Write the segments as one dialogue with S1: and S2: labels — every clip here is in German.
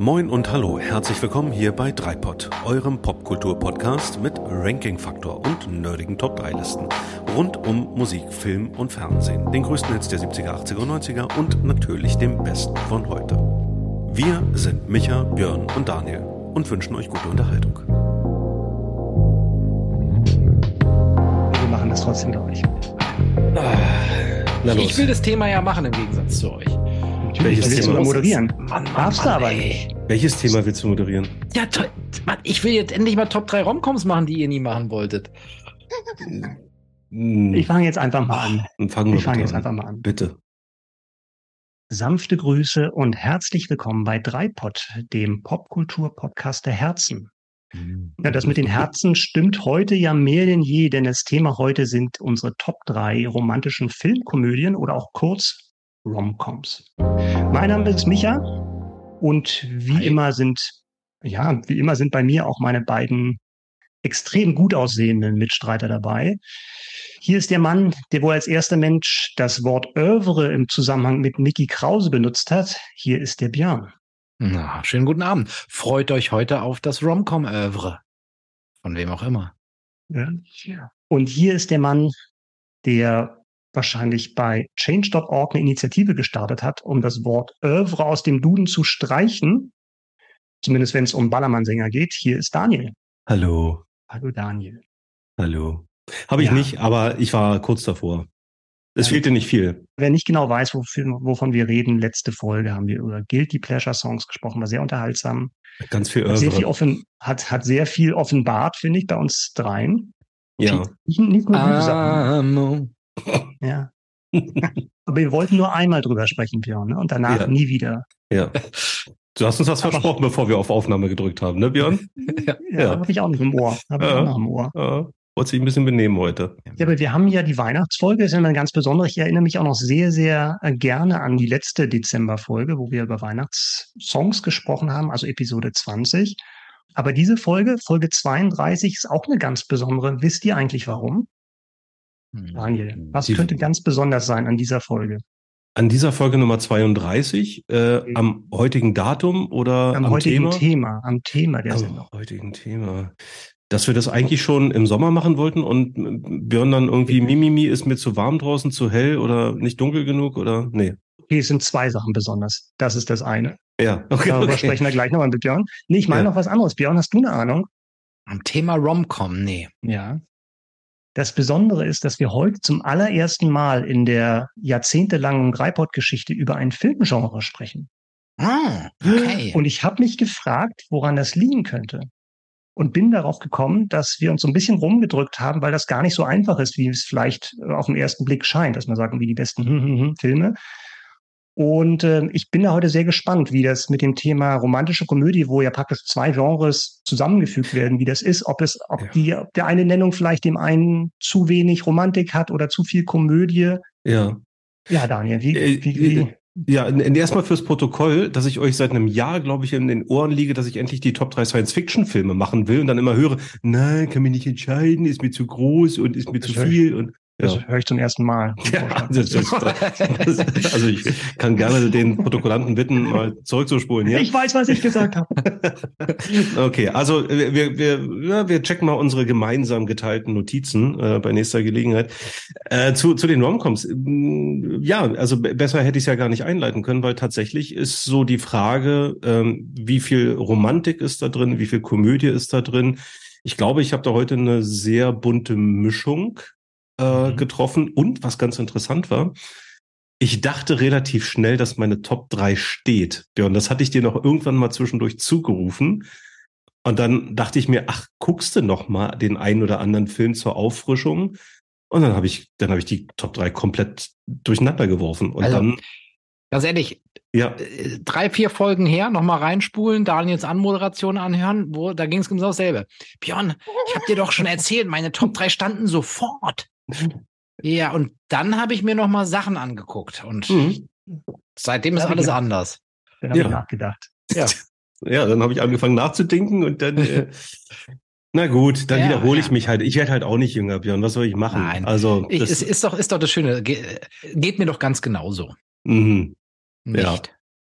S1: Moin und hallo, herzlich willkommen hier bei Dreipod, eurem Popkultur-Podcast mit Ranking-Faktor und nerdigen Top-3-Listen rund um Musik, Film und Fernsehen, den größten Hits der 70er, 80er und 90er und natürlich dem besten von heute. Wir sind Micha, Björn und Daniel und wünschen euch gute Unterhaltung.
S2: Wir machen das trotzdem, glaube ich.
S3: Ich will das Thema ja machen im Gegensatz zu euch.
S2: Welches willst Thema? du moderieren? Mann, Mann, Darfst du aber nicht.
S1: Welches Thema willst du moderieren?
S3: Ja, toll. Ich will jetzt endlich mal Top 3 Romcoms machen, die ihr nie machen wolltet.
S2: Ich fange jetzt einfach mal an.
S1: Fangen wir
S2: ich fange jetzt einfach mal an.
S1: Bitte.
S2: Sanfte Grüße und herzlich willkommen bei Dreipod, dem Popkultur-Podcast der Herzen. Mhm. Ja, das mit den Herzen stimmt heute ja mehr denn je, denn das Thema heute sind unsere Top 3 romantischen Filmkomödien oder auch kurz Romcoms. Mein Name ist Micha und wie Hi. immer sind, ja, wie immer sind bei mir auch meine beiden extrem gut aussehenden Mitstreiter dabei. Hier ist der Mann, der wohl als erster Mensch das Wort Övre im Zusammenhang mit Mickey Krause benutzt hat. Hier ist der Björn.
S3: Na, schönen guten Abend. Freut euch heute auf das Romcom-Övre. Von wem auch immer.
S2: Ja. Und hier ist der Mann, der wahrscheinlich bei Change.org eine Initiative gestartet hat, um das Wort Övre aus dem Duden zu streichen. Zumindest wenn es um Ballermann-Sänger geht. Hier ist Daniel.
S1: Hallo.
S2: Hallo Daniel.
S1: Hallo. Habe ich ja. nicht, aber ich war kurz davor. Es ja. fehlte nicht viel.
S2: Wer nicht genau weiß, wovon wir reden, letzte Folge haben wir über Guilty Pleasure Songs gesprochen, war sehr unterhaltsam.
S1: Ganz viel
S2: Hat sehr viel, offen, hat, hat sehr viel offenbart, finde ich, bei uns dreien.
S1: Ja.
S2: Nicht, nicht nur gute Sachen. Ja. Aber wir wollten nur einmal drüber sprechen, Björn, ne? und danach ja. nie wieder.
S1: Ja. Du hast uns was Aber versprochen, bevor wir auf Aufnahme gedrückt haben, ne, Björn?
S2: ja, ja. habe ich auch noch im Ohr. Hab ich auch noch im Ohr.
S1: Ja. Wollte sich ein bisschen benehmen heute.
S2: Ja, aber wir haben ja die Weihnachtsfolge, ist immer ganz besonders. Ich erinnere mich auch noch sehr, sehr äh, gerne an die letzte Dezemberfolge, wo wir über Weihnachtssongs gesprochen haben, also Episode 20. Aber diese Folge, Folge 32, ist auch eine ganz besondere. Wisst ihr eigentlich warum? Hm. Daniel, was Die, könnte ganz besonders sein an dieser Folge?
S1: An dieser Folge Nummer 32, äh, okay. am heutigen Datum oder
S2: am, am heutigen Thema? Thema? Am Thema der am Sendung.
S1: heutigen Thema. Dass wir das eigentlich schon im Sommer machen wollten und Björn dann irgendwie, Mimimi ist mir zu warm draußen, zu hell oder nicht dunkel genug oder nee.
S2: Okay, es sind zwei Sachen besonders. Das ist das eine.
S1: Ja,
S2: okay. Darüber okay. sprechen wir gleich nochmal mit Björn. Nee, ich meine ja. noch was anderes. Björn, hast du eine Ahnung?
S3: Am Thema Romcom, nee.
S2: Ja. Das Besondere ist, dass wir heute zum allerersten Mal in der jahrzehntelangen Greipod-Geschichte über ein Filmgenre sprechen.
S3: Ah, okay.
S2: Und ich habe mich gefragt, woran das liegen könnte. Und bin darauf gekommen, dass wir uns so ein bisschen rumgedrückt haben, weil das gar nicht so einfach ist, wie es vielleicht auf den ersten Blick scheint, dass man sagt, wie die besten Filme. Und äh, ich bin da heute sehr gespannt, wie das mit dem Thema romantische Komödie, wo ja praktisch zwei Genres zusammengefügt werden, wie das ist, ob es, ob ja. die, ob der eine Nennung vielleicht dem einen zu wenig Romantik hat oder zu viel Komödie.
S1: Ja.
S2: Ja, Daniel, wie, äh, wie, wie,
S1: äh, ja, erstmal fürs Protokoll, dass ich euch seit einem Jahr, glaube ich, in den Ohren liege, dass ich endlich die Top 3 Science-Fiction-Filme machen will und dann immer höre, nein, kann mich nicht entscheiden, ist mir zu groß und ist mir zu viel und
S2: das ja. höre ich zum ersten Mal.
S1: Ja, das, das, das, also ich kann gerne den Protokollanten bitten, mal zurückzuspulen. Ja?
S2: Ich weiß, was ich gesagt habe.
S1: okay, also wir, wir, ja, wir checken mal unsere gemeinsam geteilten Notizen äh, bei nächster Gelegenheit. Äh, zu, zu den Romcoms. Ja, also besser hätte ich es ja gar nicht einleiten können, weil tatsächlich ist so die Frage, ähm, wie viel Romantik ist da drin, wie viel Komödie ist da drin. Ich glaube, ich habe da heute eine sehr bunte Mischung äh, mhm. getroffen. Und was ganz interessant war, ich dachte relativ schnell, dass meine Top 3 steht. Und das hatte ich dir noch irgendwann mal zwischendurch zugerufen. Und dann dachte ich mir, ach, guckst du noch mal den einen oder anderen Film zur Auffrischung? Und dann habe ich, dann habe ich die Top 3 komplett durcheinander geworfen. Und also, dann.
S3: Ganz ehrlich, ja. Äh, drei, vier Folgen her, nochmal reinspulen, Daniels Anmoderation anhören, wo, da ging es genau dasselbe. Björn, ich habe dir doch schon erzählt, meine Top 3 standen sofort. Ja, und dann habe ich mir noch mal Sachen angeguckt und mhm. seitdem ist alles anders.
S2: Dann habe ja. ich nachgedacht.
S1: Ja. ja, dann habe ich angefangen nachzudenken und dann äh, Na gut, dann ja, wiederhole ich ja. mich halt. Ich werde halt auch nicht jünger, Björn. Was soll ich machen?
S3: Nein. Also ich, es ist doch, ist doch das Schöne. Ge geht mir doch ganz genauso.
S1: Mhm. Nicht. Ja.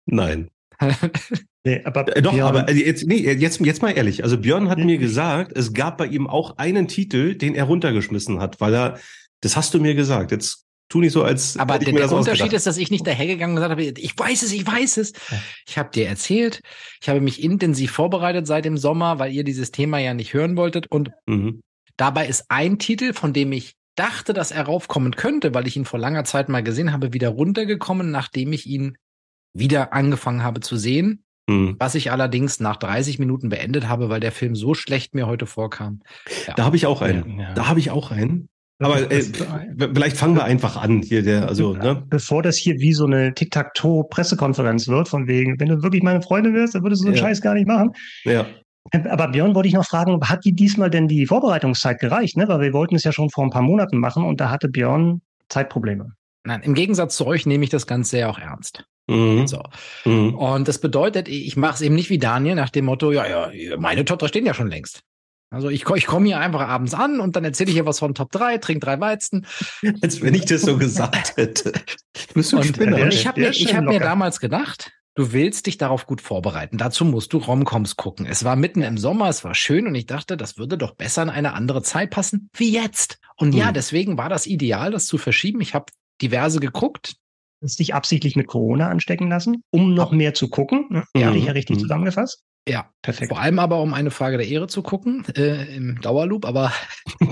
S1: Nein. nee, aber äh, doch, Björn, aber jetzt, nee, jetzt, jetzt mal ehrlich. Also Björn hat mir gesagt, es gab bei ihm auch einen Titel, den er runtergeschmissen hat, weil er, das hast du mir gesagt. Jetzt tu nicht so, als.
S3: Aber der, der Unterschied ist, dass ich nicht dahergegangen und gesagt habe, ich weiß es, ich weiß es. Ich habe dir erzählt, ich habe mich intensiv vorbereitet seit dem Sommer, weil ihr dieses Thema ja nicht hören wolltet. Und mhm. dabei ist ein Titel, von dem ich dachte, dass er raufkommen könnte, weil ich ihn vor langer Zeit mal gesehen habe, wieder runtergekommen, nachdem ich ihn wieder angefangen habe zu sehen. Mhm. Was ich allerdings nach 30 Minuten beendet habe, weil der Film so schlecht mir heute vorkam.
S1: Ja. Da habe ich auch einen. Ja. Da habe ich auch einen. Aber äh, vielleicht fangen wir einfach an hier, der, also,
S2: ne? Bevor das hier wie so eine Tic-Tac-Toe-Pressekonferenz wird, von wegen, wenn du wirklich meine Freundin wärst, dann würdest du so einen ja. Scheiß gar nicht machen. Ja. Aber Björn wollte ich noch fragen, hat die diesmal denn die Vorbereitungszeit gereicht? Ne? Weil wir wollten es ja schon vor ein paar Monaten machen und da hatte Björn Zeitprobleme.
S3: Nein, im Gegensatz zu euch nehme ich das Ganze sehr auch ernst. Mhm. So. Mhm. Und das bedeutet, ich mache es eben nicht wie Daniel nach dem Motto, ja, ja, meine Top 3 stehen ja schon längst. Also ich, ich komme hier einfach abends an und dann erzähle ich hier was von Top 3, trinke drei Weizen.
S1: Als wenn ich das so gesagt hätte.
S3: Bist du und, und ich habe mir, ich hab mir damals gedacht, du willst dich darauf gut vorbereiten. Dazu musst du Romcoms gucken. Es war mitten im Sommer, es war schön und ich dachte, das würde doch besser in eine andere Zeit passen wie jetzt. Und hm. ja, deswegen war das ideal, das zu verschieben. Ich habe diverse geguckt.
S2: Hast dich absichtlich mit Corona anstecken lassen, um noch mehr zu gucken? Ja, mhm. ich ja richtig mhm. zusammengefasst.
S3: Ja, perfekt. Vor allem aber, um eine Frage der Ehre zu gucken, äh, im Dauerloop, aber das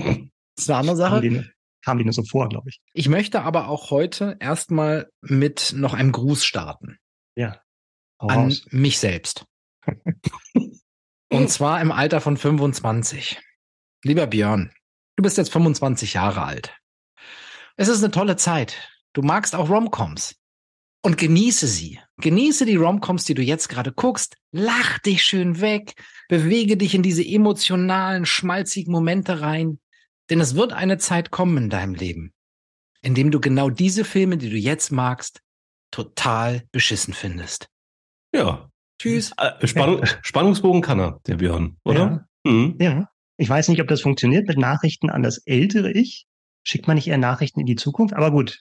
S3: ist eine andere Sache. Kam die,
S2: kam die nur so vor, glaube ich.
S3: Ich möchte aber auch heute erstmal mit noch einem Gruß starten.
S2: Ja.
S3: An raus. mich selbst. Und zwar im Alter von 25. Lieber Björn, du bist jetzt 25 Jahre alt. Es ist eine tolle Zeit. Du magst auch Romcoms und genieße sie. Genieße die Romcoms, die du jetzt gerade guckst. Lach dich schön weg. Bewege dich in diese emotionalen, schmalzigen Momente rein. Denn es wird eine Zeit kommen in deinem Leben, in dem du genau diese Filme, die du jetzt magst, total beschissen findest.
S1: Ja. Tschüss. Äh, Spannung, Spannungsbogen kann er, der Björn, oder?
S2: Ja. Mhm. ja. Ich weiß nicht, ob das funktioniert mit Nachrichten an das ältere Ich. Schickt man nicht eher Nachrichten in die Zukunft? Aber gut,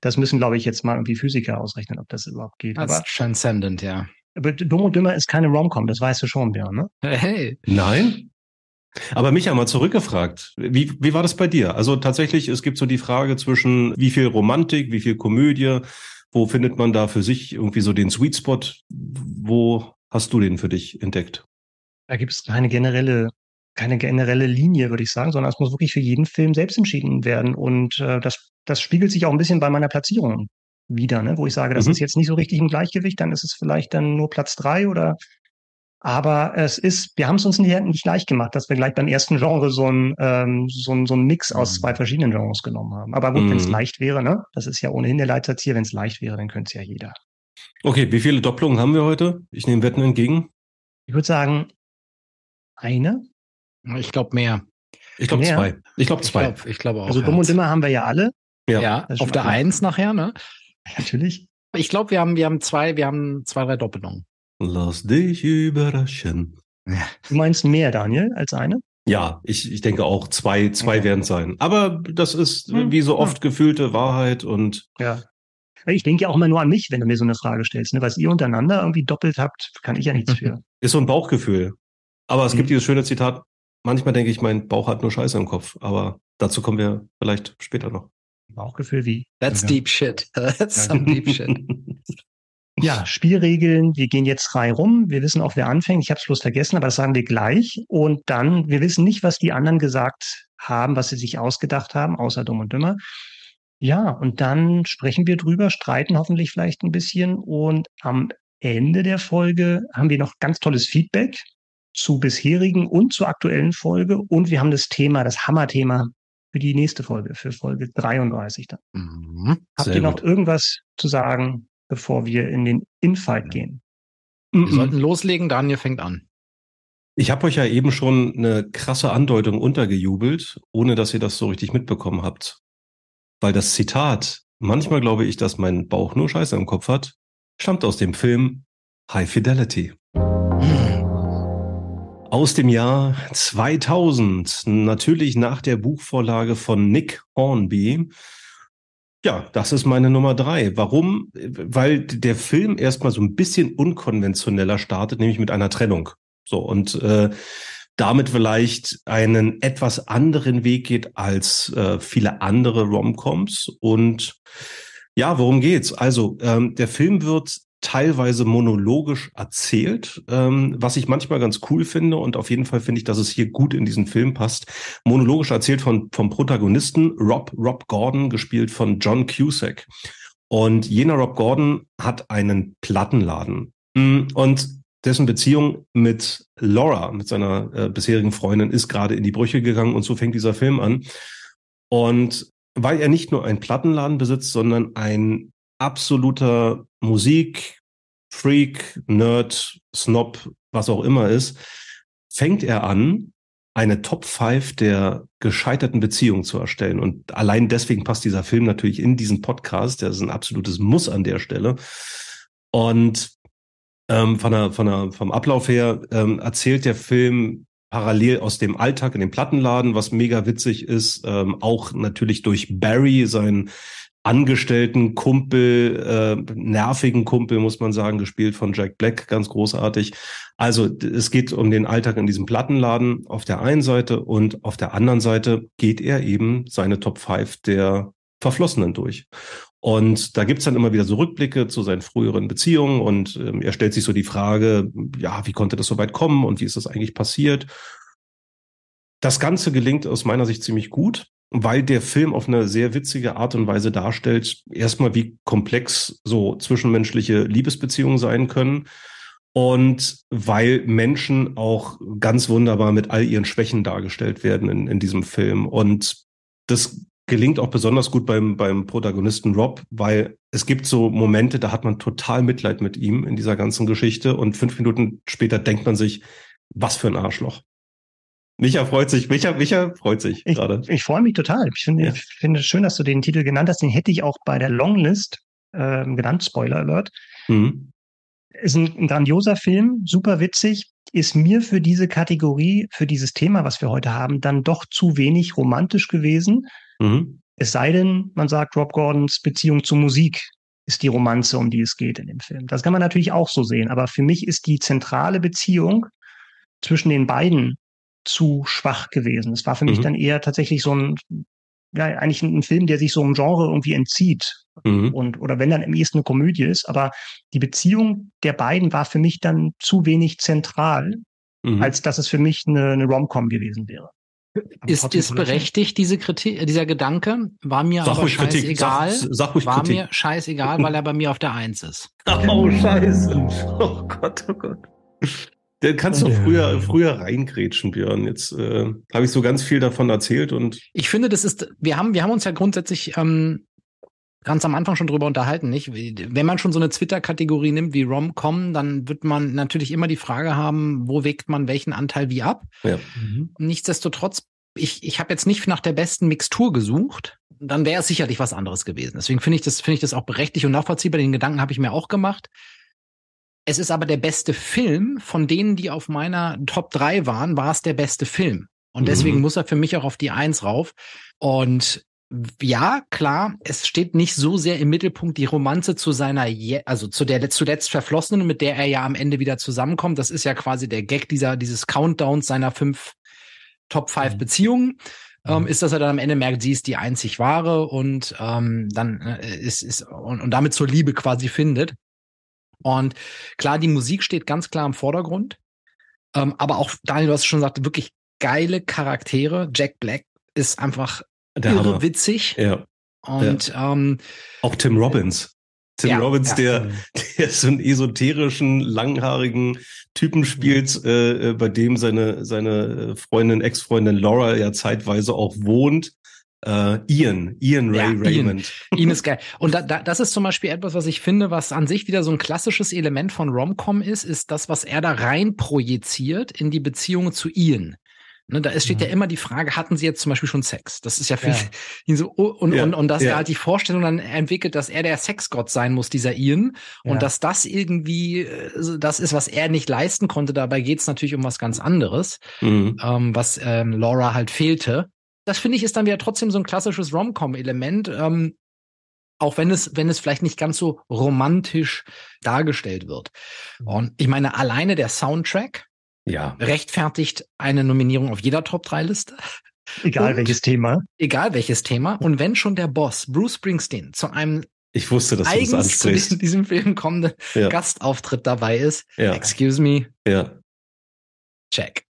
S2: das müssen, glaube ich, jetzt mal irgendwie Physiker ausrechnen, ob das überhaupt geht.
S3: Das
S2: aber,
S3: ist transcendent, ja.
S2: Aber Dumm und Dümmer ist keine Romcom, das weißt du schon, Björn, ne?
S1: Hey. Nein? Aber Micha, mal zurückgefragt. Wie, wie war das bei dir? Also tatsächlich, es gibt so die Frage zwischen wie viel Romantik, wie viel Komödie. Wo findet man da für sich irgendwie so den Sweet Spot? Wo hast du den für dich entdeckt?
S2: Da gibt es keine generelle keine generelle Linie, würde ich sagen, sondern es muss wirklich für jeden Film selbst entschieden werden. Und äh, das, das spiegelt sich auch ein bisschen bei meiner Platzierung wieder, ne? wo ich sage, das mhm. ist jetzt nicht so richtig im Gleichgewicht, dann ist es vielleicht dann nur Platz drei oder aber es ist, wir haben es uns nicht, nicht leicht gemacht, dass wir gleich beim ersten Genre so ein ähm, so ein, so ein Mix aus mhm. zwei verschiedenen Genres genommen haben. Aber gut, mhm. wenn es leicht wäre, ne? Das ist ja ohnehin der Leitsatz hier, wenn es leicht wäre, dann könnte es ja jeder.
S1: Okay, wie viele Doppelungen haben wir heute? Ich nehme Wetten entgegen.
S2: Ich würde sagen, eine.
S3: Ich glaube mehr.
S1: Ich glaube zwei. Ich glaube zwei.
S3: Ich glaube glaub auch.
S2: Also dumm und immer haben wir ja alle.
S3: Ja, ja auf der Eins nachher, ne?
S2: Natürlich.
S3: Ich glaube, wir haben, wir haben zwei, wir haben zwei, drei Doppelungen.
S1: Lass dich überraschen.
S2: Du meinst mehr, Daniel, als eine?
S1: Ja, ich, ich denke auch zwei, zwei okay. werden sein. Aber das ist hm, wie so oft hm. gefühlte Wahrheit und.
S2: Ja. Ich denke ja auch immer nur an mich, wenn du mir so eine Frage stellst. Ne? Was ihr untereinander irgendwie doppelt habt, kann ich ja nichts für.
S1: Ist so ein Bauchgefühl. Aber es hm. gibt dieses schöne Zitat, manchmal denke ich, mein Bauch hat nur Scheiße im Kopf, aber dazu kommen wir vielleicht später noch.
S2: Bauchgefühl wie?
S3: That's ja. deep shit. That's some deep shit.
S2: Ja, Spielregeln, wir gehen jetzt frei rum. Wir wissen auch, wer anfängt. Ich habe es bloß vergessen, aber das sagen wir gleich. Und dann, wir wissen nicht, was die anderen gesagt haben, was sie sich ausgedacht haben, außer dumm und dümmer. Ja, und dann sprechen wir drüber, streiten hoffentlich vielleicht ein bisschen. Und am Ende der Folge haben wir noch ganz tolles Feedback zu bisherigen und zur aktuellen Folge. Und wir haben das Thema, das Hammerthema für die nächste Folge, für Folge 33 dann. Mhm, Habt ihr noch gut. irgendwas zu sagen, bevor wir in den Infight gehen?
S3: Wir mhm. sollten loslegen, Daniel fängt an.
S1: Ich habe euch ja eben schon eine krasse Andeutung untergejubelt, ohne dass ihr das so richtig mitbekommen habt. Weil das Zitat, manchmal glaube ich, dass mein Bauch nur Scheiße im Kopf hat, stammt aus dem Film High Fidelity. Aus dem Jahr 2000, natürlich nach der Buchvorlage von Nick Hornby. Ja, das ist meine Nummer drei. Warum? Weil der Film erstmal so ein bisschen unkonventioneller startet, nämlich mit einer Trennung. So, und äh, damit vielleicht einen etwas anderen Weg geht als äh, viele andere Romcoms. Und ja, worum geht's? Also, ähm, der Film wird teilweise monologisch erzählt, ähm, was ich manchmal ganz cool finde und auf jeden Fall finde ich, dass es hier gut in diesen Film passt. Monologisch erzählt von vom Protagonisten Rob Rob Gordon, gespielt von John Cusack. Und jener Rob Gordon hat einen Plattenladen mm, und dessen Beziehung mit Laura, mit seiner äh, bisherigen Freundin, ist gerade in die Brüche gegangen und so fängt dieser Film an. Und weil er nicht nur einen Plattenladen besitzt, sondern ein absoluter Musik, Freak, Nerd, Snob, was auch immer ist, fängt er an, eine Top 5 der gescheiterten Beziehungen zu erstellen. Und allein deswegen passt dieser Film natürlich in diesen Podcast. Der ist ein absolutes Muss an der Stelle. Und ähm, von der, von der, vom Ablauf her ähm, erzählt der Film parallel aus dem Alltag in dem Plattenladen, was mega witzig ist, ähm, auch natürlich durch Barry, sein Angestellten Kumpel, äh, nervigen Kumpel, muss man sagen, gespielt von Jack Black, ganz großartig. Also es geht um den Alltag in diesem Plattenladen auf der einen Seite und auf der anderen Seite geht er eben seine Top 5 der Verflossenen durch. Und da gibt's dann immer wieder so Rückblicke zu seinen früheren Beziehungen und ähm, er stellt sich so die Frage, ja, wie konnte das so weit kommen und wie ist das eigentlich passiert? Das Ganze gelingt aus meiner Sicht ziemlich gut weil der Film auf eine sehr witzige Art und Weise darstellt, erstmal wie komplex so zwischenmenschliche Liebesbeziehungen sein können und weil Menschen auch ganz wunderbar mit all ihren Schwächen dargestellt werden in, in diesem Film. Und das gelingt auch besonders gut beim, beim Protagonisten Rob, weil es gibt so Momente, da hat man total Mitleid mit ihm in dieser ganzen Geschichte und fünf Minuten später denkt man sich, was für ein Arschloch. Micha freut sich. Micha, Micha freut sich
S2: ich,
S1: gerade.
S2: Ich freue mich total. Ich finde, ja. ich finde es schön, dass du den Titel genannt hast. Den hätte ich auch bei der Longlist äh, genannt. Spoiler Alert. Mhm. Ist ein, ein grandioser Film, super witzig. Ist mir für diese Kategorie, für dieses Thema, was wir heute haben, dann doch zu wenig romantisch gewesen. Mhm. Es sei denn, man sagt, Rob Gordons Beziehung zur Musik ist die Romanze, um die es geht in dem Film. Das kann man natürlich auch so sehen. Aber für mich ist die zentrale Beziehung zwischen den beiden zu schwach gewesen. Es war für mhm. mich dann eher tatsächlich so ein, ja, eigentlich ein, Film, der sich so einem Genre irgendwie entzieht. Mhm. Und, oder wenn dann im ehesten eine Komödie ist. Aber die Beziehung der beiden war für mich dann zu wenig zentral, mhm. als dass es für mich eine, eine Rom-Com gewesen wäre.
S3: ist, ist berechtigt, diese Kritik, dieser Gedanke? War mir sag aber scheißegal. Sag, sag war Kritik. mir scheißegal, weil er bei mir auf der Eins ist.
S1: Oh, scheiße. Oh Gott, oh Gott. Der kannst du früher, früher reingrätschen, Björn. Jetzt äh, habe ich so ganz viel davon erzählt und.
S3: Ich finde, das ist, wir haben, wir haben uns ja grundsätzlich ähm, ganz am Anfang schon drüber unterhalten, nicht? Wenn man schon so eine Twitter-Kategorie nimmt wie Rom-Com, dann wird man natürlich immer die Frage haben, wo wägt man welchen Anteil wie ab? Ja. Mhm. Nichtsdestotrotz, ich, ich habe jetzt nicht nach der besten Mixtur gesucht, dann wäre es sicherlich was anderes gewesen. Deswegen finde ich das, finde ich das auch berechtigt und nachvollziehbar. Den Gedanken habe ich mir auch gemacht. Es ist aber der beste Film. Von denen, die auf meiner Top 3 waren, war es der beste Film. Und mhm. deswegen mhm. muss er für mich auch auf die Eins rauf. Und ja, klar, es steht nicht so sehr im Mittelpunkt die Romanze zu seiner, Je also zu der zuletzt Verflossenen, mit der er ja am Ende wieder zusammenkommt. Das ist ja quasi der Gag dieser, dieses Countdowns seiner fünf Top 5 mhm. Beziehungen. Ähm, mhm. ist, dass er dann am Ende merkt, sie ist die einzig wahre und ähm, dann äh, ist, ist und, und damit zur Liebe quasi findet. Und klar, die Musik steht ganz klar im Vordergrund. Ähm, aber auch, Daniel, du hast schon gesagt, wirklich geile Charaktere. Jack Black ist einfach Der irre Hammer. witzig.
S1: Ja.
S3: Und ja. Ähm,
S1: auch Tim Robbins. Tim ja, Robbins, ja. der, der so einen esoterischen, langhaarigen Typen spielt, mhm. äh, bei dem seine, seine Freundin, Ex-Freundin Laura ja zeitweise auch wohnt. Uh, Ian, Ian Ray ja, Raymond.
S3: Ian, Ian ist geil. Und da, da, das ist zum Beispiel etwas, was ich finde, was an sich wieder so ein klassisches Element von Romcom ist, ist das, was er da rein projiziert in die Beziehung zu Ian. Ne, da steht ja. ja immer die Frage, hatten sie jetzt zum Beispiel schon Sex? Das ist ja für ja. ihn so, oh, und, ja. und, und dass er halt die Vorstellung dann entwickelt, dass er der Sexgott sein muss, dieser Ian, und dass das irgendwie äh, das ist, was er nicht leisten konnte. Dabei geht's natürlich um was ganz anderes, mhm. ähm, was ähm, Laura halt fehlte das finde ich ist dann wieder trotzdem so ein klassisches Rom-Com-Element. Ähm, Auch wenn es, wenn es vielleicht nicht ganz so romantisch dargestellt wird. Mhm. Und ich meine, alleine der Soundtrack ja. rechtfertigt eine Nominierung auf jeder Top 3 Liste.
S2: Egal und, welches Thema.
S3: Egal welches Thema. Und wenn schon der Boss, Bruce Springsteen, zu einem
S1: ich wusste, dass eigens du das
S3: zu diesem, diesem Film kommenden ja. Gastauftritt dabei ist, ja. excuse me.
S1: Ja.
S3: Check.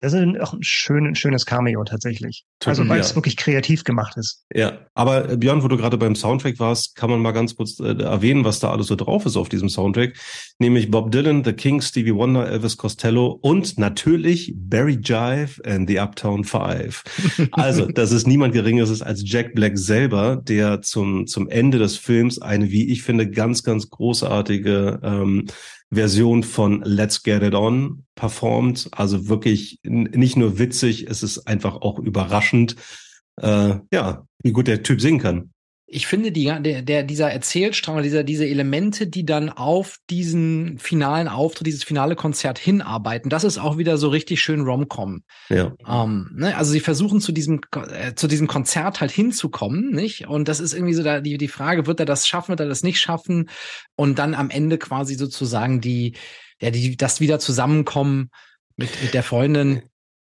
S2: Das ist auch ein, schön, schönes Cameo tatsächlich. Also weil ja. es wirklich kreativ gemacht ist.
S1: Ja, aber äh, Björn, wo du gerade beim Soundtrack warst, kann man mal ganz kurz äh, erwähnen, was da alles so drauf ist auf diesem Soundtrack. Nämlich Bob Dylan, The King, Stevie Wonder, Elvis Costello und natürlich Barry Jive and the Uptown Five. Also, das ist niemand Geringeres als Jack Black selber, der zum, zum Ende des Films eine, wie ich finde, ganz, ganz großartige ähm, Version von Let's Get It On performt. Also wirklich nicht nur witzig, es ist einfach auch überraschend, äh, ja, wie gut der Typ singen kann
S3: ich finde, die, der, der, dieser Erzählstrang, dieser, diese Elemente, die dann auf diesen finalen Auftritt, dieses finale Konzert hinarbeiten, das ist auch wieder so richtig schön Rom-Com.
S1: Ja.
S3: Ähm, ne? Also sie versuchen zu diesem, äh, zu diesem Konzert halt hinzukommen, nicht? Und das ist irgendwie so da, die, die Frage, wird er das schaffen, wird er das nicht schaffen? Und dann am Ende quasi sozusagen die, ja, die, das wieder zusammenkommen mit, mit der Freundin.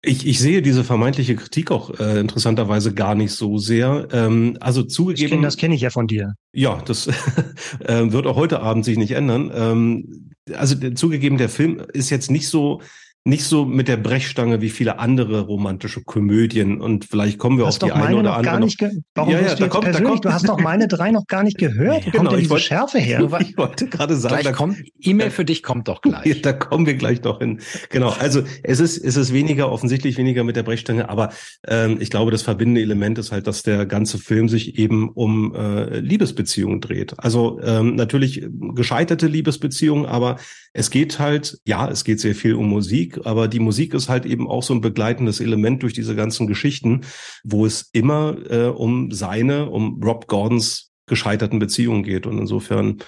S1: Ich, ich sehe diese vermeintliche Kritik auch äh, interessanterweise gar nicht so sehr. Ähm, also zugegeben.
S2: Kenn, das kenne ich ja von dir.
S1: Ja, das äh, wird auch heute Abend sich nicht ändern. Ähm, also zugegeben, der Film ist jetzt nicht so nicht so mit der Brechstange wie viele andere romantische Komödien und vielleicht kommen wir auf die eine oder andere. Gar
S2: nicht noch. Warum ja, ja, da kommt, da kommt, du hast doch meine drei noch gar nicht gehört. Wo genau, kommt denn diese wollt, Schärfe her?
S1: Ich wollte gerade sagen,
S3: gleich da kommt E-Mail für dich kommt doch gleich.
S1: da kommen wir gleich noch hin. Genau, also es ist es ist weniger offensichtlich weniger mit der Brechstange, aber ähm, ich glaube, das verbindende Element ist halt, dass der ganze Film sich eben um äh, Liebesbeziehungen dreht. Also ähm, natürlich gescheiterte Liebesbeziehungen, aber es geht halt, ja, es geht sehr viel um Musik, aber die Musik ist halt eben auch so ein begleitendes Element durch diese ganzen Geschichten, wo es immer äh, um seine, um Rob Gordons gescheiterten Beziehungen geht. Und insofern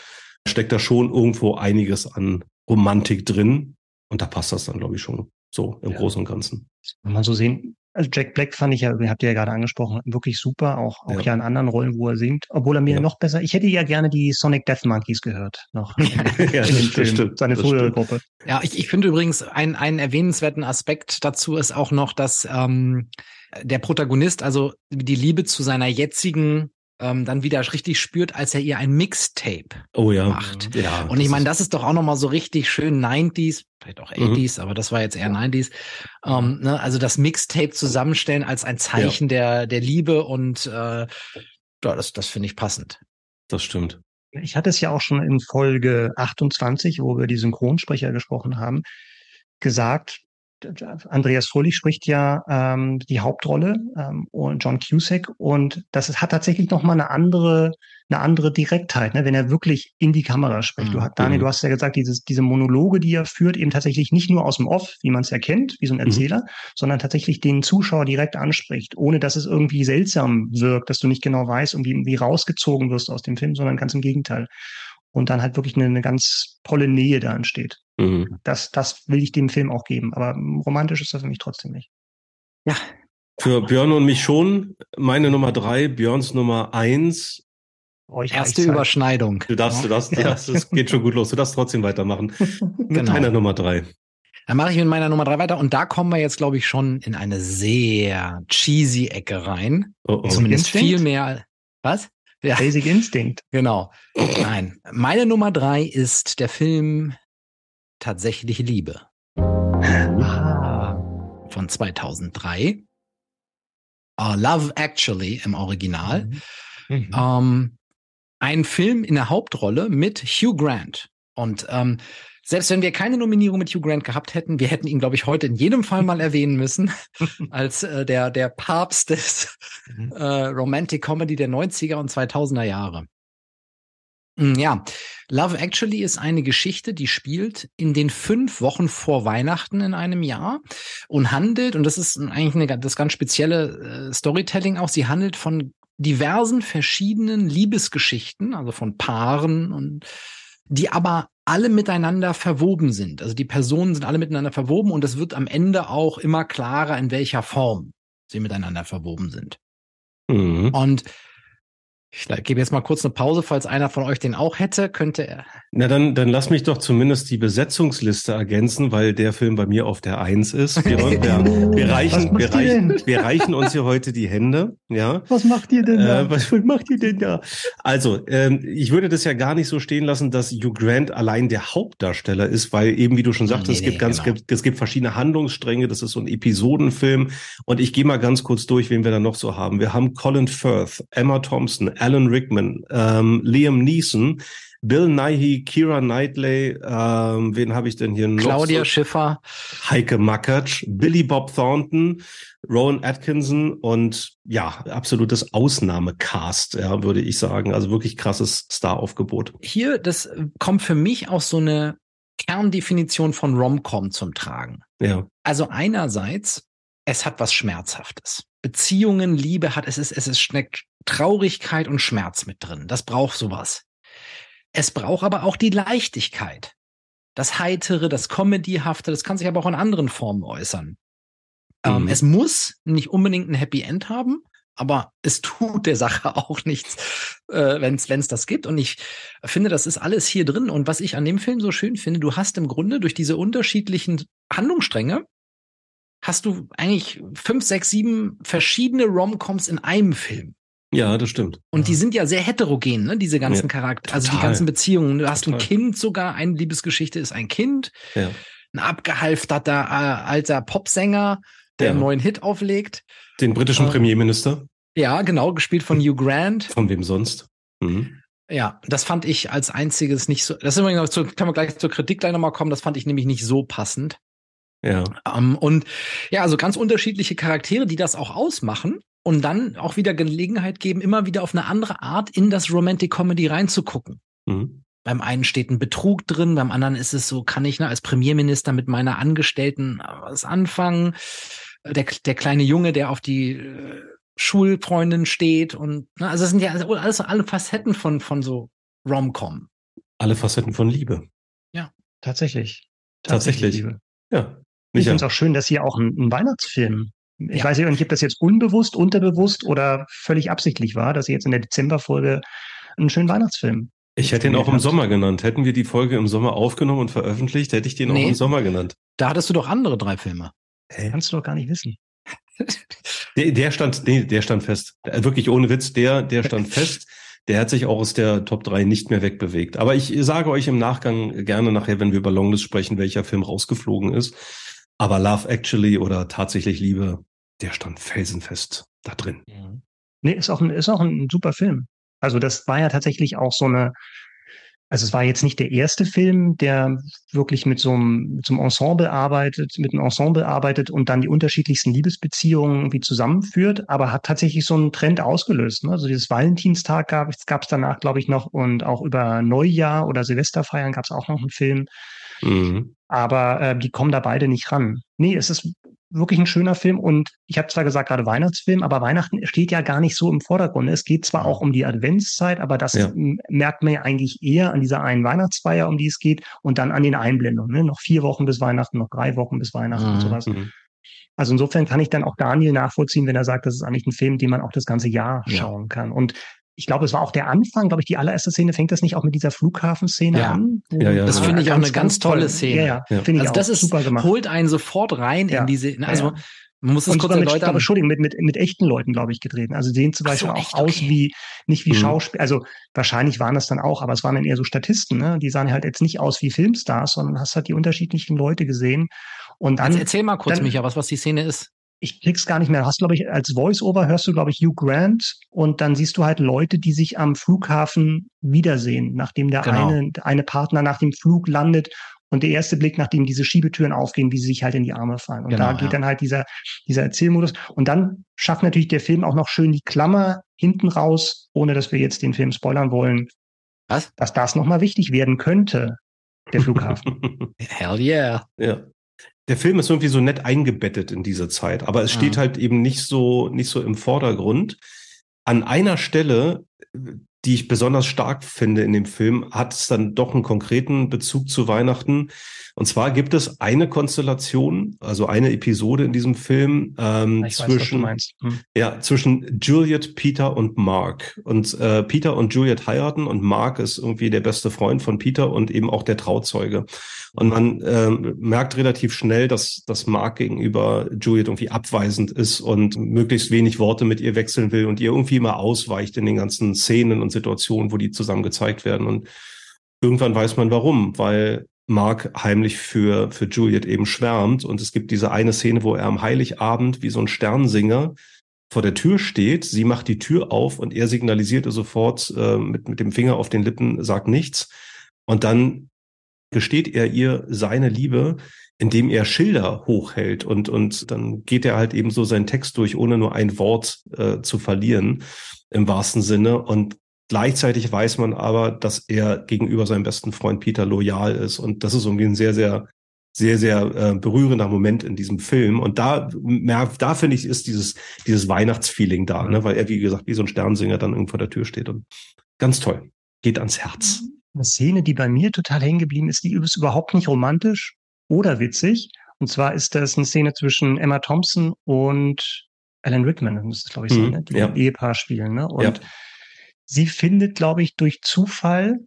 S1: steckt da schon irgendwo einiges an Romantik drin. Und da passt das dann, glaube ich, schon so im ja. Großen und Ganzen.
S2: Wenn man so sehen, also Jack Black fand ich ja, habt ihr ja gerade angesprochen, wirklich super, auch, auch ja. ja in anderen Rollen, wo er singt, obwohl er mir ja. noch besser, ich hätte ja gerne die Sonic Death Monkeys gehört, noch.
S1: ja, das, das stimmt.
S2: Seine frühere Gruppe.
S3: Ja, ich, ich finde übrigens, ein, einen erwähnenswerten Aspekt dazu ist auch noch, dass ähm, der Protagonist, also die Liebe zu seiner jetzigen ähm, dann wieder richtig spürt, als er ihr ein Mixtape
S1: oh, ja.
S3: macht. Ja, und ich meine, das ist doch auch nochmal so richtig schön 90s, vielleicht auch 80s, mhm. aber das war jetzt eher 90s. Ähm, ne? Also das Mixtape zusammenstellen als ein Zeichen ja. der, der Liebe und äh, ja, das, das finde ich passend.
S1: Das stimmt.
S2: Ich hatte es ja auch schon in Folge 28, wo wir die Synchronsprecher gesprochen haben, gesagt, Andreas Fröhlich spricht ja ähm, die Hauptrolle ähm, und John Cusack und das hat tatsächlich noch mal eine andere eine andere Direktheit, ne, wenn er wirklich in die Kamera spricht. Du, mhm. Daniel, du hast ja gesagt, dieses, diese Monologe, die er führt, eben tatsächlich nicht nur aus dem Off, wie man es erkennt, wie so ein mhm. Erzähler, mhm. sondern tatsächlich den Zuschauer direkt anspricht, ohne dass es irgendwie seltsam wirkt, dass du nicht genau weißt und wie, wie rausgezogen wirst aus dem Film, sondern ganz im Gegenteil. Und dann halt wirklich eine, eine ganz tolle Nähe da entsteht. Mhm. Das, das will ich dem Film auch geben. Aber romantisch ist das für mich trotzdem nicht.
S1: Ja. Für Björn und mich schon. Meine Nummer drei, Björns Nummer eins.
S3: Oh, Erste Überschneidung.
S1: Du darfst, du darfst, du darfst, es geht schon gut los. Du darfst trotzdem weitermachen. Mit genau. deiner Nummer drei.
S3: Dann mache ich mit meiner Nummer drei weiter und da kommen wir jetzt, glaube ich, schon in eine sehr cheesy Ecke rein. Oh, oh. Zumindest Instinct? viel mehr. Was?
S2: Ja. Basic Instinct.
S3: Genau. Nein. Meine Nummer drei ist der Film Tatsächliche Liebe. Von 2003. Uh, Love Actually im Original. Mhm. Mhm. Ähm, ein Film in der Hauptrolle mit Hugh Grant. Und ähm, selbst wenn wir keine Nominierung mit Hugh Grant gehabt hätten, wir hätten ihn, glaube ich, heute in jedem Fall mal erwähnen müssen, als äh, der, der Papst des mhm. äh, Romantic Comedy der 90er und 2000er Jahre. Hm, ja, Love Actually ist eine Geschichte, die spielt in den fünf Wochen vor Weihnachten in einem Jahr und handelt, und das ist eigentlich eine, das ganz spezielle äh, Storytelling auch, sie handelt von diversen verschiedenen Liebesgeschichten, also von Paaren und die aber alle miteinander verwoben sind. Also die Personen sind alle miteinander verwoben und es wird am Ende auch immer klarer, in welcher Form sie miteinander verwoben sind. Mhm. Und Ich gebe jetzt mal kurz eine Pause, falls einer von euch den auch hätte, könnte er.
S1: Na dann, dann lass mich doch zumindest die Besetzungsliste ergänzen, weil der Film bei mir auf der Eins ist. Wir, wir, wir reichen, wir reichen, wir reichen uns hier heute die Hände. Ja.
S2: Was macht ihr denn da?
S1: Äh, was, was macht ihr denn da? Also, ähm, ich würde das ja gar nicht so stehen lassen, dass Hugh Grant allein der Hauptdarsteller ist, weil eben, wie du schon sagtest, nee, es gibt nee, ganz, genau. es gibt verschiedene Handlungsstränge. Das ist so ein Episodenfilm. Und ich gehe mal ganz kurz durch, wen wir da noch so haben. Wir haben Colin Firth, Emma Thompson, Alan Rickman, ähm, Liam Neeson, Bill Nighy, Kira Knightley, ähm, wen habe ich denn hier
S3: noch? Claudia so? Schiffer,
S1: Heike Makatsch, Billy Bob Thornton, Rowan Atkinson und ja, absolutes Ausnahmecast, ja, würde ich sagen. Also wirklich krasses Star-Aufgebot.
S3: Hier, das kommt für mich auch so eine Kerndefinition von Rom-Com zum Tragen.
S1: Ja.
S3: Also einerseits, es hat was Schmerzhaftes. Beziehungen, Liebe hat, es ist, es ist steckt Traurigkeit und Schmerz mit drin. Das braucht sowas. Es braucht aber auch die Leichtigkeit. Das Heitere, das Comedyhafte, das kann sich aber auch in anderen Formen äußern. Ähm, mhm. Ähm, es muss nicht unbedingt ein Happy End haben, aber es tut der Sache auch nichts, äh, wenn es das gibt. Und ich finde, das ist alles hier drin. Und was ich an dem Film so schön finde, du hast im Grunde durch diese unterschiedlichen Handlungsstränge hast du eigentlich fünf, sechs, sieben verschiedene Romcoms in einem Film.
S1: Ja, das stimmt.
S3: Und
S1: ja.
S3: die sind ja sehr heterogen, ne? diese ganzen ja, Charaktere, also die ganzen Beziehungen. Du hast total. ein Kind sogar, eine Liebesgeschichte ist ein Kind, ja. ein abgehalfterter äh, alter Popsänger, der einen neuen Hit auflegt.
S1: Den britischen äh, Premierminister.
S3: Ja, genau, gespielt von Hugh Grant.
S1: Von wem sonst? Mhm.
S3: Ja, das fand ich als einziges nicht so. Das ist zu, kann man gleich zur Kritik gleich nochmal kommen. Das fand ich nämlich nicht so passend.
S1: Ja.
S3: Um, ähm, und ja, also ganz unterschiedliche Charaktere, die das auch ausmachen und dann auch wieder Gelegenheit geben, immer wieder auf eine andere Art in das Romantic Comedy reinzugucken. Mhm. Beim einen steht ein Betrug drin, beim anderen ist es so, kann ich ne, als Premierminister mit meiner Angestellten was anfangen? Der, der kleine Junge, der auf die äh, Schulfreundin steht und ne, also es sind ja alles alle Facetten von von so Romcom.
S1: Alle Facetten von Liebe.
S3: Ja,
S1: tatsächlich. Tatsächlich. Liebe. Ja.
S2: Ich finde es auch schön, dass hier auch ein, ein Weihnachtsfilm ich ja. weiß nicht, ob das jetzt unbewusst, unterbewusst oder völlig absichtlich war, dass ihr jetzt in der Dezemberfolge einen schönen Weihnachtsfilm.
S1: Ich hätte ihn auch im Sommer genannt. Hätten wir die Folge im Sommer aufgenommen und veröffentlicht, hätte ich den nee, auch im Sommer genannt.
S3: Da hattest du doch andere drei Filme.
S2: Hey. Kannst du doch gar nicht wissen.
S1: der, der stand, nee, der stand fest. Äh, wirklich ohne Witz, der, der stand fest. Der hat sich auch aus der Top 3 nicht mehr wegbewegt. Aber ich sage euch im Nachgang gerne nachher, wenn wir über Longlist sprechen, welcher Film rausgeflogen ist. Aber Love Actually oder tatsächlich Liebe, der stand felsenfest da drin.
S2: Mhm. Nee, ist auch ein, ist auch ein super Film. Also das war ja tatsächlich auch so eine, also es war jetzt nicht der erste Film, der wirklich mit so einem, mit so einem Ensemble arbeitet, mit einem Ensemble arbeitet und dann die unterschiedlichsten Liebesbeziehungen irgendwie zusammenführt, aber hat tatsächlich so einen Trend ausgelöst. Ne? Also dieses Valentinstag gab es gab es danach, glaube ich, noch und auch über Neujahr oder Silvesterfeiern gab es auch noch einen Film. Mhm. Aber äh, die kommen da beide nicht ran. Nee, es ist wirklich ein schöner Film und ich habe zwar gesagt gerade Weihnachtsfilm, aber Weihnachten steht ja gar nicht so im Vordergrund. Es geht zwar auch um die Adventszeit, aber das ja. merkt man ja eigentlich eher an dieser einen Weihnachtsfeier, um die es geht und dann an den Einblendungen. Ne? Noch vier Wochen bis Weihnachten, noch drei Wochen bis Weihnachten mhm. und sowas. Mhm. Also insofern kann ich dann auch Daniel nachvollziehen, wenn er sagt, das ist eigentlich ein Film, den man auch das ganze Jahr ja. schauen kann. Und ich glaube, es war auch der Anfang, glaube ich, die allererste Szene, fängt das nicht auch mit dieser Flughafenszene
S3: ja.
S2: an?
S3: Ja, ja. Das finde ich auch eine ganz, tolle Szene. Ja, ja. Finde also ich das ist super gemacht. Holt einen sofort rein in diese, also man muss es kurz
S2: mit, Leute aber, Entschuldigung, mit, mit, mit echten Leuten, glaube ich, gedreht. Also sehen zum Beispiel so, auch echt? aus okay. wie, nicht wie mhm. Schauspieler, also wahrscheinlich waren das dann auch, aber es waren dann eher so Statisten, ne? Die sahen halt jetzt nicht aus wie Filmstars, sondern hast halt die unterschiedlichen Leute gesehen. Und dann.
S3: Also erzähl mal kurz, dann, Micha, was, was die Szene ist
S2: ich krieg's gar nicht mehr. Du hast, glaube ich, als Voice-Over hörst du, glaube ich, Hugh Grant und dann siehst du halt Leute, die sich am Flughafen wiedersehen, nachdem der genau. eine, eine Partner nach dem Flug landet und der erste Blick, nachdem diese Schiebetüren aufgehen, wie sie sich halt in die Arme fallen. Und genau, da geht ja. dann halt dieser, dieser Erzählmodus. Und dann schafft natürlich der Film auch noch schön die Klammer hinten raus, ohne dass wir jetzt den Film spoilern wollen. Was? Dass das nochmal wichtig werden könnte, der Flughafen.
S3: Hell yeah.
S1: Ja der Film ist irgendwie so nett eingebettet in diese Zeit, aber es steht mhm. halt eben nicht so, nicht so im Vordergrund. An einer Stelle, die ich besonders stark finde in dem Film, hat es dann doch einen konkreten Bezug zu Weihnachten. Und zwar gibt es eine Konstellation, also eine Episode in diesem Film ähm, zwischen, weiß, hm. ja, zwischen Juliet, Peter und Mark. Und äh, Peter und Juliet heiraten und Mark ist irgendwie der beste Freund von Peter und eben auch der Trauzeuge. Und man äh, merkt relativ schnell, dass, dass Mark gegenüber Juliet irgendwie abweisend ist und möglichst wenig Worte mit ihr wechseln will und ihr irgendwie immer ausweicht in den ganzen Szenen und Situationen, wo die zusammen gezeigt werden. Und irgendwann weiß man warum, weil Mark heimlich für, für Juliet eben schwärmt. Und es gibt diese eine Szene, wo er am Heiligabend wie so ein Sternsinger vor der Tür steht. Sie macht die Tür auf und er signalisiert ihr sofort äh, mit, mit dem Finger auf den Lippen, sagt nichts. Und dann gesteht er ihr seine Liebe, indem er Schilder hochhält und, und dann geht er halt eben so seinen Text durch, ohne nur ein Wort äh, zu verlieren im wahrsten Sinne. Und Gleichzeitig weiß man aber, dass er gegenüber seinem besten Freund Peter loyal ist. Und das ist irgendwie ein sehr, sehr, sehr, sehr äh, berührender Moment in diesem Film. Und da, mehr, da finde ich, ist dieses, dieses Weihnachtsfeeling da, ne? weil er, wie gesagt, wie so ein Sternsinger dann irgendwo vor der Tür steht. Und ganz toll. Geht ans Herz.
S2: Eine Szene, die bei mir total hängen geblieben ist, die ist überhaupt nicht romantisch oder witzig. Und zwar ist das eine Szene zwischen Emma Thompson und Alan Rickman, das müsste es, glaube ich, sein, mhm, ne? die ja. Ehepaar spielen. Ne? Und ja Sie findet, glaube ich, durch Zufall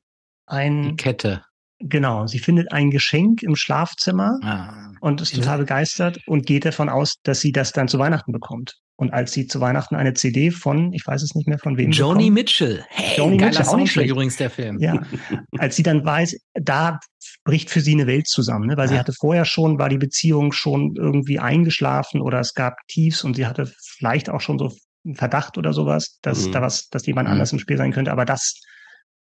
S2: ein
S3: Die Kette.
S2: Genau, sie findet ein Geschenk im Schlafzimmer ah, und ist total begeistert und geht davon aus, dass sie das dann zu Weihnachten bekommt. Und als sie zu Weihnachten eine CD von, ich weiß es nicht mehr von wem.
S3: Joni bekommt, Mitchell. Hey, Joni geiler Mitchell, Soundtrack übrigens der Film.
S2: Ja, als sie dann weiß, da bricht für sie eine Welt zusammen, ne? weil ja. sie hatte vorher schon, war die Beziehung schon irgendwie eingeschlafen oder es gab Tiefs und sie hatte vielleicht auch schon so Verdacht oder sowas, dass mhm. da was, dass jemand mhm. anders im Spiel sein könnte. Aber das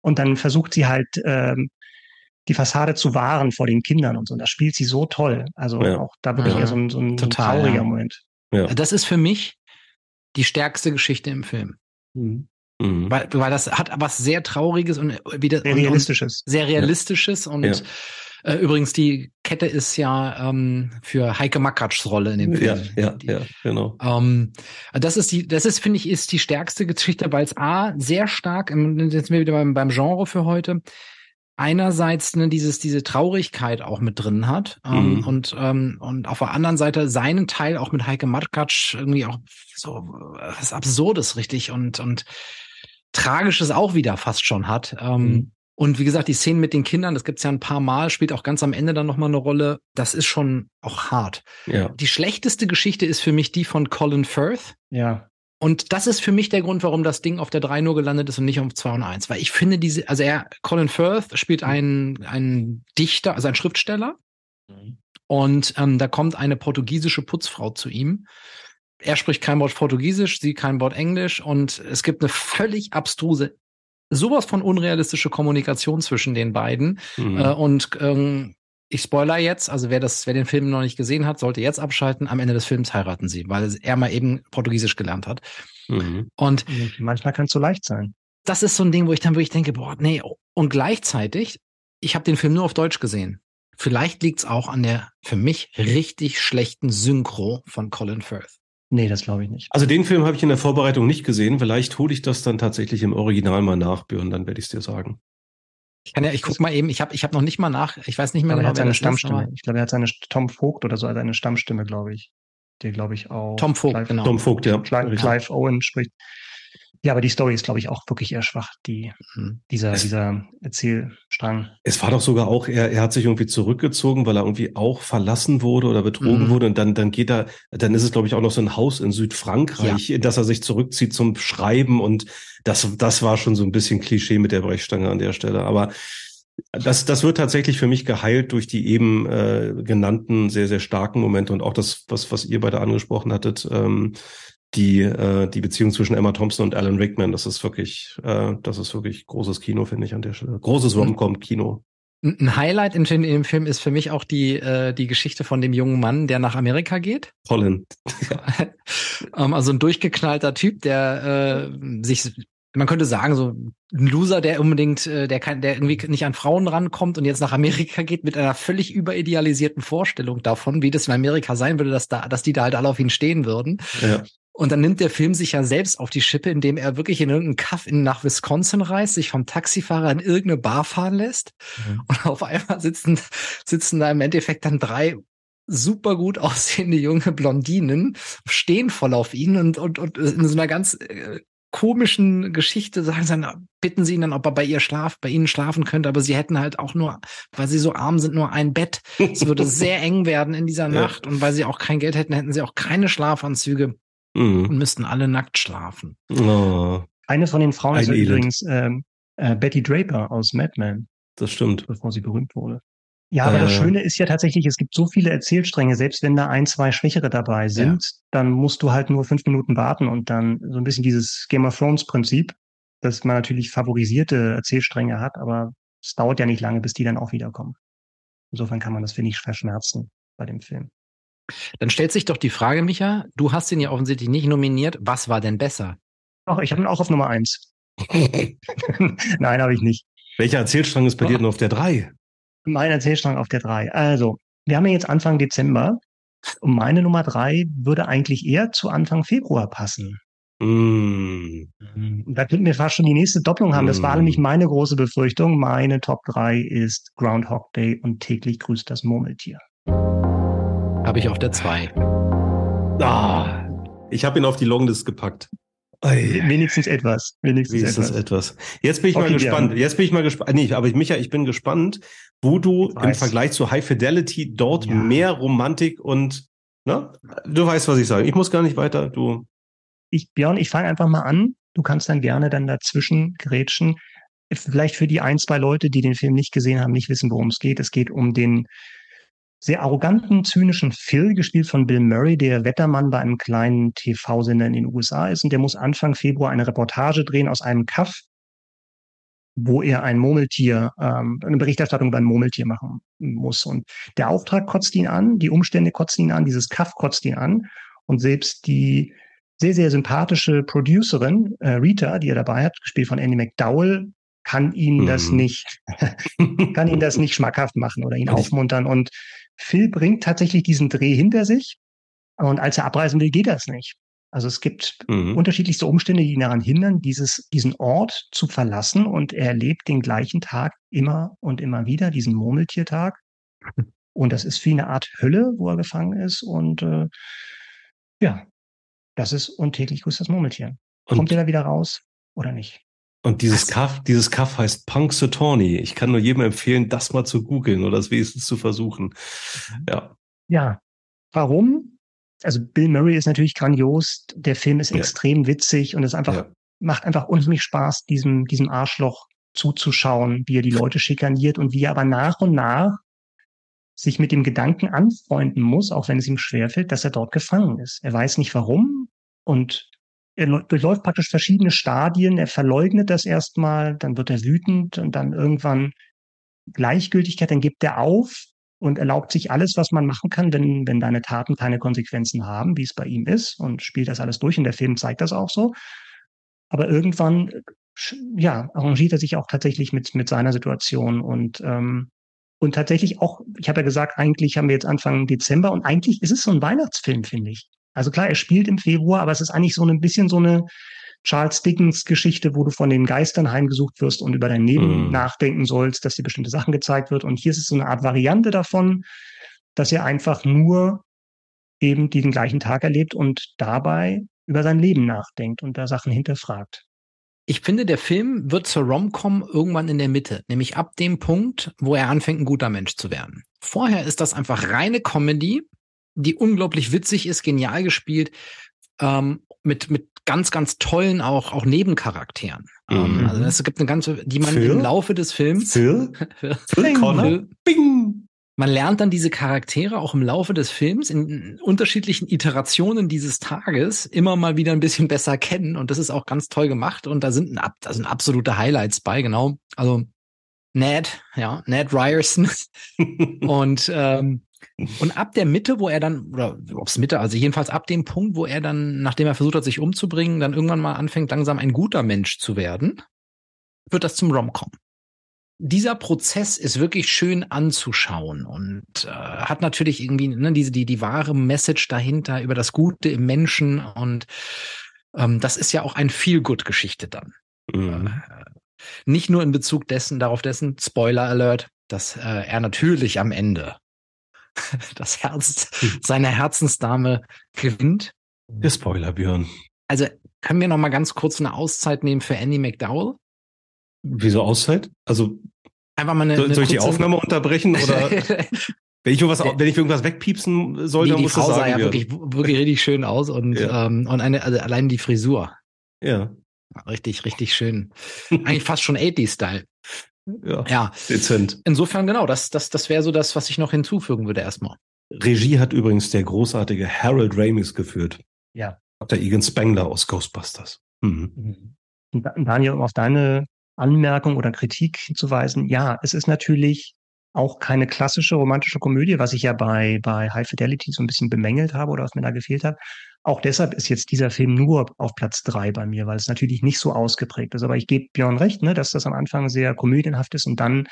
S2: und dann versucht sie halt ähm, die Fassade zu wahren vor den Kindern und so. Und das spielt sie so toll. Also ja. auch da wirklich ja. eher so ein, so ein, Total, trauriger ja. Moment.
S3: Ja. Das ist für mich die stärkste Geschichte im Film. Mhm. Mhm. Weil, weil das hat was sehr Trauriges und wieder
S2: sehr Realistisches.
S3: sehr Realistisches und äh, übrigens, die Kette ist ja ähm, für Heike Makatschs Rolle in dem Film.
S1: Ja, ja, ja genau.
S3: Ähm, das ist die, das ist, finde ich, ist die stärkste Geschichte, weil es A, sehr stark, jetzt sind wir wieder beim, beim Genre für heute, einerseits ne, dieses diese Traurigkeit auch mit drin hat ähm, mhm. und ähm, und auf der anderen Seite seinen Teil auch mit Heike Matkatsch irgendwie auch so was Absurdes richtig und und Tragisches auch wieder fast schon hat. Ähm, mhm. Und wie gesagt, die Szenen mit den Kindern, das gibt's ja ein paar Mal, spielt auch ganz am Ende dann nochmal eine Rolle. Das ist schon auch hart. Ja. Die schlechteste Geschichte ist für mich die von Colin Firth.
S2: Ja.
S3: Und das ist für mich der Grund, warum das Ding auf der 3 nur gelandet ist und nicht auf 2 und 1. Weil ich finde diese, also er, Colin Firth spielt einen, einen Dichter, also einen Schriftsteller. Mhm. Und ähm, da kommt eine portugiesische Putzfrau zu ihm. Er spricht kein Wort Portugiesisch, sie kein Wort Englisch und es gibt eine völlig abstruse sowas von unrealistische Kommunikation zwischen den beiden. Mhm. Äh, und ähm, ich spoiler jetzt, also wer das, wer den Film noch nicht gesehen hat, sollte jetzt abschalten. Am Ende des Films heiraten sie, weil er mal eben Portugiesisch gelernt hat. Mhm. Und
S2: manchmal kann es so leicht sein.
S3: Das ist so ein Ding, wo ich dann wirklich denke, boah, nee. Und gleichzeitig, ich habe den Film nur auf Deutsch gesehen. Vielleicht liegt's auch an der für mich richtig schlechten Synchro von Colin Firth.
S2: Nee, das glaube ich nicht.
S1: Also den Film habe ich in der Vorbereitung nicht gesehen. Vielleicht hole ich das dann tatsächlich im Original mal nach, Björn, dann werde ich es dir sagen.
S3: Ich kann ja, ich guck mal eben, ich habe ich hab noch nicht mal nach, ich weiß nicht mehr
S2: aber genau, er hat seine Stammstimme. Ist, ich glaube, er hat seine Tom Vogt oder so als eine Stammstimme, glaube ich. Der glaube ich auch.
S3: Tom Vogt,
S2: Clive,
S3: genau.
S1: Tom Vogt, ja.
S2: Clive, Clive Owen spricht. Ja, aber die Story ist, glaube ich, auch wirklich eher schwach, die, mhm. dieser, es, dieser Erzählstrang.
S1: Es war doch sogar auch, er, er hat sich irgendwie zurückgezogen, weil er irgendwie auch verlassen wurde oder betrogen mhm. wurde. Und dann, dann geht er, dann ist es, glaube ich, auch noch so ein Haus in Südfrankreich, ja. dass er sich zurückzieht zum Schreiben. Und das, das war schon so ein bisschen Klischee mit der Brechstange an der Stelle. Aber das, das wird tatsächlich für mich geheilt durch die eben äh, genannten sehr, sehr starken Momente und auch das, was, was ihr beide angesprochen hattet, ähm, die, äh, die Beziehung zwischen Emma Thompson und Alan Rickman, das ist wirklich, äh, das ist wirklich großes Kino, finde ich an der Stelle. Großes mhm. Rom-Com-Kino.
S3: Ein Highlight in, dem Film ist für mich auch die, äh, die Geschichte von dem jungen Mann, der nach Amerika geht.
S1: Colin.
S3: um, also ein durchgeknallter Typ, der äh, sich, man könnte sagen, so ein Loser, der unbedingt, äh, der kann, der irgendwie nicht an Frauen rankommt und jetzt nach Amerika geht mit einer völlig überidealisierten Vorstellung davon, wie das in Amerika sein würde, dass da, dass die da halt alle auf ihn stehen würden. Ja. Und dann nimmt der Film sich ja selbst auf die Schippe, indem er wirklich in irgendeinen Kaff in, nach Wisconsin reist, sich vom Taxifahrer in irgendeine Bar fahren lässt. Mhm. Und auf einmal sitzen, sitzen da im Endeffekt dann drei super gut aussehende junge Blondinen, stehen voll auf ihn und, und, und in so einer ganz äh, komischen Geschichte sagen sie dann, bitten sie ihn dann, ob er bei ihr schlaf, bei ihnen schlafen könnte, aber sie hätten halt auch nur, weil sie so arm sind, nur ein Bett. Es würde sehr eng werden in dieser Nacht und weil sie auch kein Geld hätten, hätten sie auch keine Schlafanzüge mhm. und müssten alle nackt schlafen.
S2: Oh. Eine von den Frauen ist übrigens ähm, äh, Betty Draper aus Mad Men.
S1: Das stimmt.
S2: Bevor sie berühmt wurde. Ja, aber äh, das Schöne ist ja tatsächlich, es gibt so viele Erzählstränge, selbst wenn da ein, zwei Schwächere dabei sind, ja. dann musst du halt nur fünf Minuten warten und dann so ein bisschen dieses Game of Thrones Prinzip, dass man natürlich favorisierte Erzählstränge hat, aber es dauert ja nicht lange, bis die dann auch wiederkommen. Insofern kann man das, finde ich, verschmerzen bei dem Film.
S3: Dann stellt sich doch die Frage, Micha, du hast ihn ja offensichtlich nicht nominiert. Was war denn besser?
S2: Ach, ich habe ihn auch auf Nummer eins. Nein, habe ich nicht.
S1: Welcher Erzählstrang ist bei oh. dir denn auf der drei?
S2: Mein Erzählstrang auf der drei. Also, wir haben ja jetzt Anfang Dezember und meine Nummer drei würde eigentlich eher zu Anfang Februar passen. Mm. Da könnten wir fast schon die nächste Doppelung haben. Das war nämlich mm. meine große Befürchtung. Meine Top 3 ist Groundhog Day und täglich grüßt das Murmeltier.
S3: Habe ich auf der 2.
S1: Ah, ich habe ihn auf die Longlist gepackt.
S2: Wenigstens etwas.
S1: Wenigstens, Wenigstens etwas. etwas. Jetzt bin ich okay, mal gespannt. Ja. Jetzt bin ich mal gespannt. Nee, aber Micha, ich bin gespannt, wo du im Vergleich zu High Fidelity dort ja. mehr Romantik und na, du weißt, was ich sage. Ich muss gar nicht weiter. Du.
S2: Ich, Björn, ich fange einfach mal an. Du kannst dann gerne dann dazwischen grätschen. Vielleicht für die ein, zwei Leute, die den Film nicht gesehen haben, nicht wissen, worum es geht. Es geht um den sehr arroganten, zynischen Phil, gespielt von Bill Murray, der Wettermann bei einem kleinen TV-Sender in den USA ist. Und der muss Anfang Februar eine Reportage drehen aus einem Kaff, wo er ein Murmeltier, ähm, eine Berichterstattung über ein Murmeltier machen muss. Und der Auftrag kotzt ihn an, die Umstände kotzen ihn an, dieses Kaff kotzt ihn an. Und selbst die sehr, sehr sympathische Producerin, äh, Rita, die er dabei hat, gespielt von Andy McDowell, kann ihn das mhm. nicht, kann ihn das nicht schmackhaft machen oder ihn aufmuntern. Und Phil bringt tatsächlich diesen Dreh hinter sich. Und als er abreisen will, geht das nicht. Also es gibt mhm. unterschiedlichste Umstände, die ihn daran hindern, dieses, diesen Ort zu verlassen. Und er erlebt den gleichen Tag immer und immer wieder, diesen Murmeltiertag. Und das ist wie eine Art Hölle, wo er gefangen ist. Und äh, ja, das ist untäglich grüßt das Murmeltier. Kommt er da wieder raus oder nicht?
S1: Und dieses Kaff, dieses Kaff heißt Punxsutawney. Ich kann nur jedem empfehlen, das mal zu googeln oder es wenigstens zu versuchen. Mhm. Ja.
S2: Ja. Warum? Also Bill Murray ist natürlich grandios. Der Film ist ja. extrem witzig und es einfach ja. macht einfach unheimlich Spaß, diesem diesem Arschloch zuzuschauen, wie er die Leute schikaniert und wie er aber nach und nach sich mit dem Gedanken anfreunden muss, auch wenn es ihm schwerfällt, dass er dort gefangen ist. Er weiß nicht warum und er durchläuft praktisch verschiedene Stadien. Er verleugnet das erstmal, dann wird er wütend und dann irgendwann Gleichgültigkeit, dann gibt er auf und erlaubt sich alles, was man machen kann, wenn, wenn deine Taten keine Konsequenzen haben, wie es bei ihm ist und spielt das alles durch und der Film zeigt das auch so. Aber irgendwann, ja, arrangiert er sich auch tatsächlich mit, mit seiner Situation und, ähm, und tatsächlich auch, ich habe ja gesagt, eigentlich haben wir jetzt Anfang Dezember und eigentlich ist es so ein Weihnachtsfilm, finde ich. Also klar, er spielt im Februar, aber es ist eigentlich so ein bisschen so eine Charles Dickens Geschichte, wo du von den Geistern heimgesucht wirst und über dein Leben mm. nachdenken sollst, dass dir bestimmte Sachen gezeigt wird. Und hier ist es so eine Art Variante davon, dass er einfach nur eben den gleichen Tag erlebt und dabei über sein Leben nachdenkt und da Sachen hinterfragt.
S3: Ich finde, der Film wird zur Rom-Com irgendwann in der Mitte, nämlich ab dem Punkt, wo er anfängt, ein guter Mensch zu werden. Vorher ist das einfach reine Comedy, die unglaublich witzig ist, genial gespielt, ähm, mit, mit ganz, ganz tollen auch, auch Nebencharakteren. Ähm, mhm. also es gibt eine ganze, die man Phil? im Laufe des Films. Phil? Phil, Phil Bing. Man lernt dann diese Charaktere auch im Laufe des Films in unterschiedlichen Iterationen dieses Tages immer mal wieder ein bisschen besser kennen. Und das ist auch ganz toll gemacht. Und da sind, ein, da sind absolute Highlights bei, genau. Also Ned, ja, Ned Ryerson. und ähm, und ab der Mitte, wo er dann, oder ob's Mitte, also jedenfalls ab dem Punkt, wo er dann, nachdem er versucht hat, sich umzubringen, dann irgendwann mal anfängt, langsam ein guter Mensch zu werden, wird das zum Rom-Com. dieser Prozess ist wirklich schön anzuschauen und äh, hat natürlich irgendwie ne, diese die die wahre Message dahinter über das Gute im Menschen und ähm, das ist ja auch ein feel good Geschichte dann. Mhm. Äh, nicht nur in Bezug dessen darauf dessen Spoiler Alert, dass äh, er natürlich am Ende das Herz seiner Herzensdame gewinnt.
S1: Der Spoiler Björn.
S3: Also können wir noch mal ganz kurz eine Auszeit nehmen für Andy McDowell?
S1: Wieso Auszeit? Also
S3: einfach mal eine.
S1: Soll, soll ich die Aufnahme unterbrechen oder? wenn ich irgendwas, wenn ich irgendwas wegpiepsen soll,
S3: die,
S1: dann
S3: die
S1: muss
S3: Frau
S1: das
S3: sah
S1: sagen
S3: ja
S1: werden.
S3: wirklich, wirklich richtig schön aus und
S1: Ja.
S3: ähm, und eine also allein die Frisur
S1: Ja,
S3: richtig richtig schön, eigentlich fast schon 80 Style.
S1: Ja,
S3: Ja,
S1: dezent.
S3: insofern genau, das das das wäre so das, was ich noch hinzufügen würde erstmal.
S1: Regie hat übrigens der großartige Harold Ramis geführt.
S2: Ja.
S1: Der Egan Spengler aus Ghostbusters. Mhm.
S2: Da- Daniel, um auf deine Anmerkung oder Kritik hinzuweisen, ja, es ist natürlich auch keine klassische romantische Komödie, was ich ja bei, bei High Fidelity so ein bisschen bemängelt habe oder was mir da gefehlt hat. Auch deshalb ist jetzt dieser Film nur auf Platz drei bei mir, weil es natürlich nicht so ausgeprägt ist. Aber ich gebe Björn recht, ne, dass das am Anfang sehr komödienhaft ist und dann,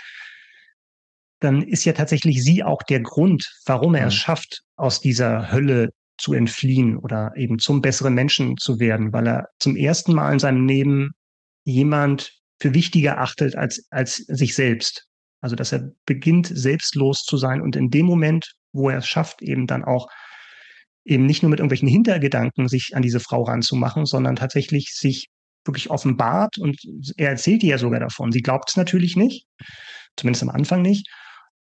S2: dann ist ja tatsächlich sie auch der Grund, warum er es
S3: Mhm.
S2: schafft, aus dieser Hölle zu entfliehen oder eben zum besseren Menschen zu werden, weil er zum ersten Mal in seinem Leben jemand für wichtiger achtet als, als sich selbst. Also, dass er beginnt, selbstlos zu sein und in dem Moment, wo er es schafft, eben dann auch eben nicht nur mit irgendwelchen Hintergedanken sich an diese Frau ranzumachen, sondern tatsächlich sich wirklich offenbart und er erzählt ihr ja sogar davon. Sie glaubt es natürlich nicht, zumindest am Anfang nicht.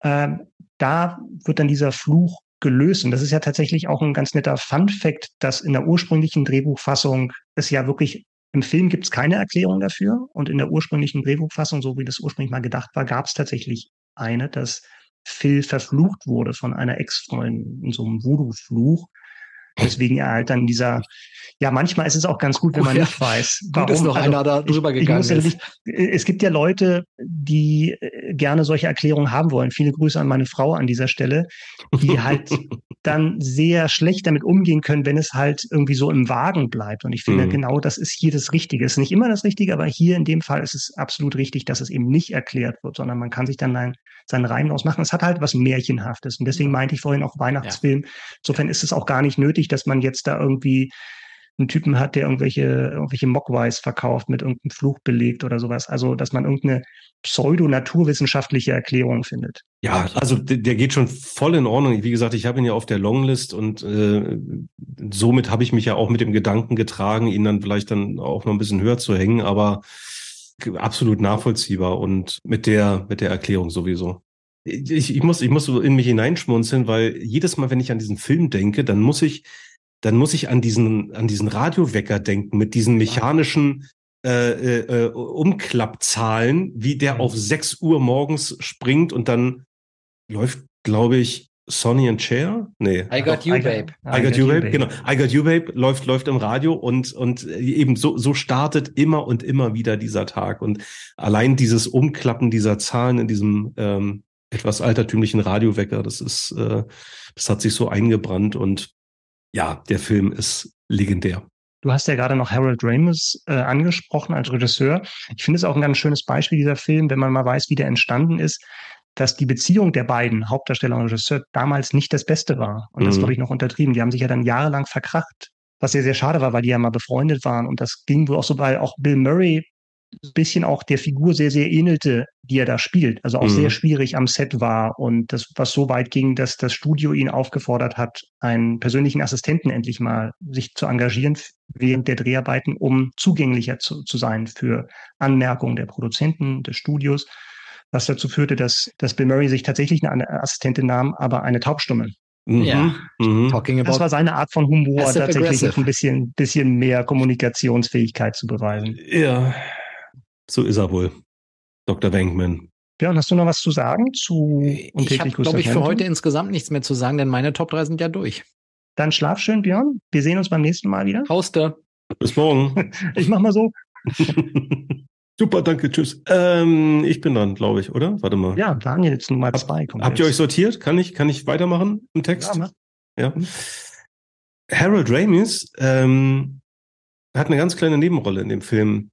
S2: Ähm, da wird dann dieser Fluch gelöst. Und das ist ja tatsächlich auch ein ganz netter Fun-Fact, dass in der ursprünglichen Drehbuchfassung es ja wirklich im Film gibt es keine Erklärung dafür. Und in der ursprünglichen Drehbuchfassung, so wie das ursprünglich mal gedacht war, gab es tatsächlich eine, dass Phil verflucht wurde von einer Ex-Freundin in so einem Voodoo-Fluch. Deswegen er halt dann dieser, ja, manchmal ist es auch ganz gut, wenn man
S3: Ja.
S2: nicht weiß,
S3: Gut,
S2: warum.
S3: dass noch
S2: Also,
S3: einer da
S2: ich-
S3: drüber
S2: ich
S3: gegangen
S2: muss ja
S3: ist.
S2: nicht, es gibt ja Leute, die äh, gerne solche Erklärungen haben wollen. Viele Grüße an meine Frau an dieser Stelle, die halt dann sehr schlecht damit umgehen können, wenn es halt irgendwie so im Wagen bleibt. Und ich finde
S1: Mhm.
S2: genau, das ist hier das Richtige. Es ist nicht immer das Richtige, aber hier in dem Fall ist es absolut richtig, dass es eben nicht erklärt wird, sondern man kann sich dann ein, seinen Reim draus machen. Es hat halt was Märchenhaftes. Und deswegen meinte ich vorhin auch Weihnachtsfilm. Insofern ist es auch gar nicht nötig, dass man jetzt da irgendwie einen Typen hat, der irgendwelche, irgendwelche Mogwais verkauft, mit irgendeinem Fluch belegt oder sowas. Also, dass man irgendeine pseudo-naturwissenschaftliche Erklärung findet.
S1: Ja, also der, der geht schon voll in Ordnung. Wie gesagt, ich habe ihn ja auf der Longlist und äh, somit habe ich mich ja auch mit dem Gedanken getragen, ihn dann vielleicht dann auch noch ein bisschen höher zu hängen, aber absolut nachvollziehbar und mit der mit der Erklärung sowieso. Ich, ich muss ich muss so in mich hineinschmunzeln, weil jedes Mal, wenn ich an diesen Film denke, dann muss ich dann muss ich an diesen an diesen Radiowecker denken mit diesen mechanischen äh, äh, Umklappzahlen, wie der auf 6 Uhr morgens springt und dann läuft, glaube ich, Sonny and Cher? Nee.
S3: I got you, babe.
S1: I got you, babe, genau. I got you, babe läuft, läuft im Radio und, und eben so, so startet immer und immer wieder dieser Tag. Und allein dieses Umklappen dieser Zahlen in diesem ähm, etwas altertümlichen Radiowecker, das ist, äh, das hat sich so eingebrannt und ja, der Film ist legendär.
S2: Du hast ja gerade noch Harold Ramis äh, angesprochen als Regisseur. Ich finde es auch ein ganz schönes Beispiel dieser Film, wenn man mal weiß, wie der entstanden ist, dass die Beziehung der beiden Hauptdarsteller und Regisseur damals nicht das Beste war. Und das
S1: Mhm.
S2: glaube ich noch untertrieben. Die haben sich ja dann jahrelang verkracht, was sehr, sehr schade war, weil die ja mal befreundet waren. Und das ging wohl auch so, weil auch Bill Murray bisschen auch der Figur sehr, sehr ähnelte, die er da spielt. Also auch
S1: Mhm.
S2: sehr schwierig am Set war und das, was so weit ging, dass das Studio ihn aufgefordert hat, einen persönlichen Assistenten endlich mal sich zu engagieren während der Dreharbeiten, um zugänglicher zu, zu sein für Anmerkungen der Produzenten, des Studios, was dazu führte, dass, dass Bill Murray sich tatsächlich eine Assistentin nahm, aber eine Taubstumme.
S1: Mhm.
S3: Ja.
S1: Mhm.
S2: Das war seine Art von Humor, tatsächlich
S3: aggressive.
S2: noch ein bisschen, bisschen mehr Kommunikationsfähigkeit zu beweisen.
S1: Ja, so ist er wohl. Dr. Wenkman.
S2: Björn, hast du noch was zu sagen zu
S3: Ich habe, glaube ich, für heute insgesamt nichts mehr zu sagen, denn meine Top 3 sind ja durch.
S2: Dann schlaf schön, Björn. Wir sehen uns beim nächsten Mal wieder.
S3: Hauste.
S1: Bis morgen.
S2: Ich mach mal so.
S1: Super, danke, tschüss. Ähm, ich bin dran, glaube ich, oder? Warte mal.
S2: Ja, Daniel jetzt Nummer zwei. kommt
S1: Habt ihr euch sortiert? Kann ich, kann ich weitermachen im Text?
S2: Ja.
S1: Ja. Harold Ramis ähm, hat eine ganz kleine Nebenrolle in dem Film,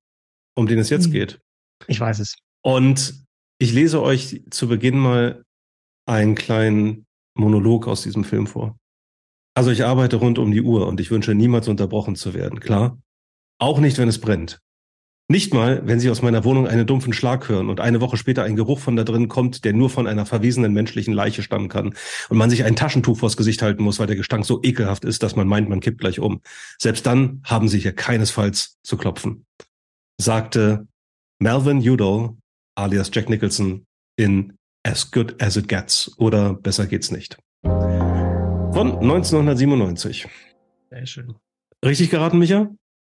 S1: um den es jetzt
S2: Mhm.
S1: geht.
S2: Ich weiß es.
S1: Und Ich lese euch zu Beginn mal einen kleinen Monolog aus diesem Film vor. Also ich arbeite rund um die Uhr und ich wünsche niemals unterbrochen zu werden, klar? Auch nicht, wenn es brennt. Nicht mal, wenn Sie aus meiner Wohnung einen dumpfen Schlag hören und eine Woche später ein Geruch von da drin kommt, der nur von einer verwesenen menschlichen Leiche stammen kann und man sich ein Taschentuch vors Gesicht halten muss, weil der Gestank so ekelhaft ist, dass man meint, man kippt gleich um. Selbst dann haben Sie hier keinesfalls zu klopfen, sagte Melvin Udall alias Jack Nicholson in As Good as It Gets oder Besser geht's nicht. Von 1997.
S2: Sehr schön.
S1: Richtig geraten, Micha?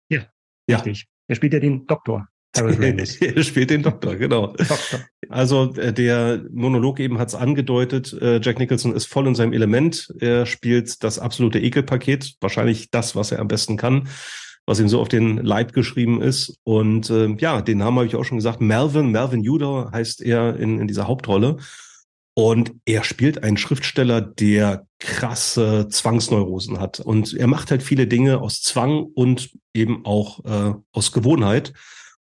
S2: Ja, ja. richtig. Er spielt ja den Doktor. er
S1: spielt den Doktor, genau. Doktor. Also äh, der Monolog eben hat es angedeutet, äh, Jack Nicholson ist voll in seinem Element. Er spielt das absolute Ekelpaket, wahrscheinlich das, was er am besten kann, was ihm so auf den Leib geschrieben ist. Und äh, ja, den Namen habe ich auch schon gesagt. Melvin, Melvin Judah heißt er in, in dieser Hauptrolle. Und er spielt einen Schriftsteller, der krasse Zwangsneurosen hat. Und er macht halt viele Dinge aus Zwang und eben auch äh, aus Gewohnheit.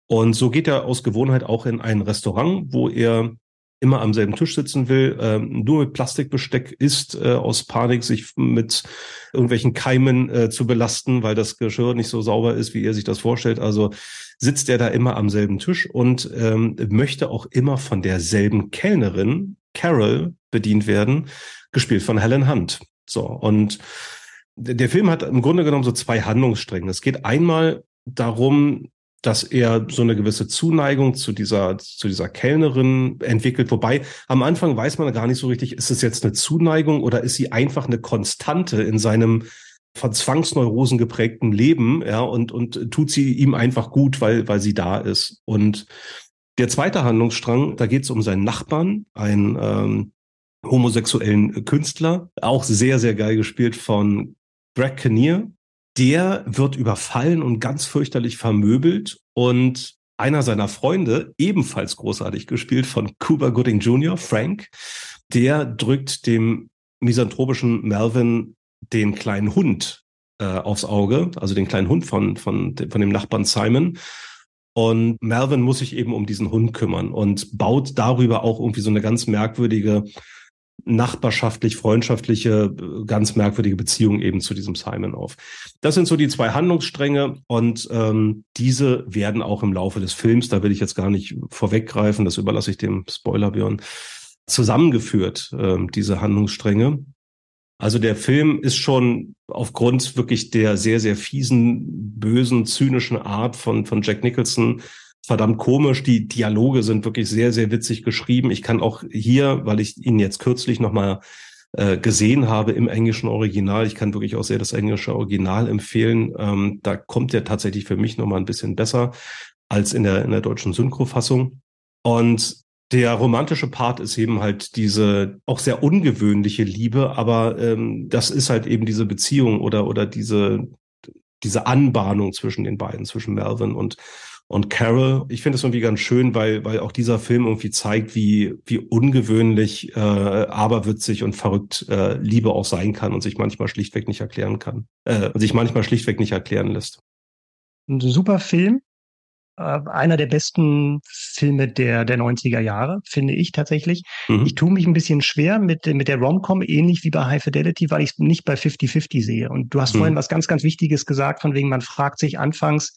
S1: Und so geht er aus Gewohnheit auch in ein Restaurant, wo er immer am selben Tisch sitzen will, äh, nur mit Plastikbesteck isst, äh, aus Panik, sich mit irgendwelchen Keimen äh, zu belasten, weil das Geschirr nicht so sauber ist, wie er sich das vorstellt. Also sitzt er da immer am selben Tisch und ähm, möchte auch immer von derselben Kellnerin Carol bedient werden, gespielt von Helen Hunt. So, und der Film hat im Grunde genommen so zwei Handlungsstränge. Es geht einmal darum, dass er so eine gewisse Zuneigung zu dieser, zu dieser Kellnerin entwickelt. Wobei am Anfang weiß man gar nicht so richtig, ist es jetzt eine Zuneigung oder ist sie einfach eine Konstante in seinem von Zwangsneurosen geprägten Leben, ja, und, und tut sie ihm einfach gut, weil, weil sie da ist. Und der zweite Handlungsstrang, da geht es um seinen Nachbarn, einen ähm, homosexuellen Künstler, auch sehr, sehr geil gespielt von Greg Kinnear. Der wird überfallen und ganz fürchterlich vermöbelt und einer seiner Freunde, ebenfalls großartig gespielt von Cuba Gooding Jr., Frank, der drückt dem misanthropischen Melvin den kleinen Hund äh, aufs Auge, also den kleinen Hund von, von, von dem Nachbarn Simon. Und Melvin muss sich eben um diesen Hund kümmern und baut darüber auch irgendwie so eine ganz merkwürdige nachbarschaftlich, freundschaftliche, ganz merkwürdige Beziehung eben zu diesem Simon auf. Das sind so die zwei Handlungsstränge und ähm, diese werden auch im Laufe des Films, da will ich jetzt gar nicht vorweggreifen, das überlasse ich dem Spoiler Björn, zusammengeführt, ähm, diese Handlungsstränge. Also der Film ist schon aufgrund wirklich der sehr, sehr fiesen, bösen, zynischen Art von, von Jack Nicholson verdammt komisch. Die Dialoge sind wirklich sehr, sehr witzig geschrieben. Ich kann auch hier, weil ich ihn jetzt kürzlich nochmal äh, gesehen habe im englischen Original, ich kann wirklich auch sehr das englische Original empfehlen. Ähm, da kommt er tatsächlich für mich nochmal ein bisschen besser als in der, in der deutschen Synchrofassung. Und der romantische Part ist eben halt diese auch sehr ungewöhnliche Liebe, aber ähm, das ist halt eben diese Beziehung oder oder diese diese Anbahnung zwischen den beiden, zwischen Melvin und und Carol. Ich finde es irgendwie ganz schön, weil weil auch dieser Film irgendwie zeigt, wie wie ungewöhnlich, äh, aberwitzig und verrückt äh, Liebe auch sein kann und sich manchmal schlichtweg nicht erklären kann, äh, sich manchmal schlichtweg nicht erklären lässt.
S2: Ein super Film, äh, einer der besten Filme der, der 90er Jahre, finde ich tatsächlich. Mhm. Ich tue mich ein bisschen schwer mit, mit der Romcom, ähnlich wie bei High Fidelity, weil ich es nicht bei 50-50 sehe. Und du hast mhm. vorhin was ganz, ganz Wichtiges gesagt, von wegen, man fragt sich anfangs,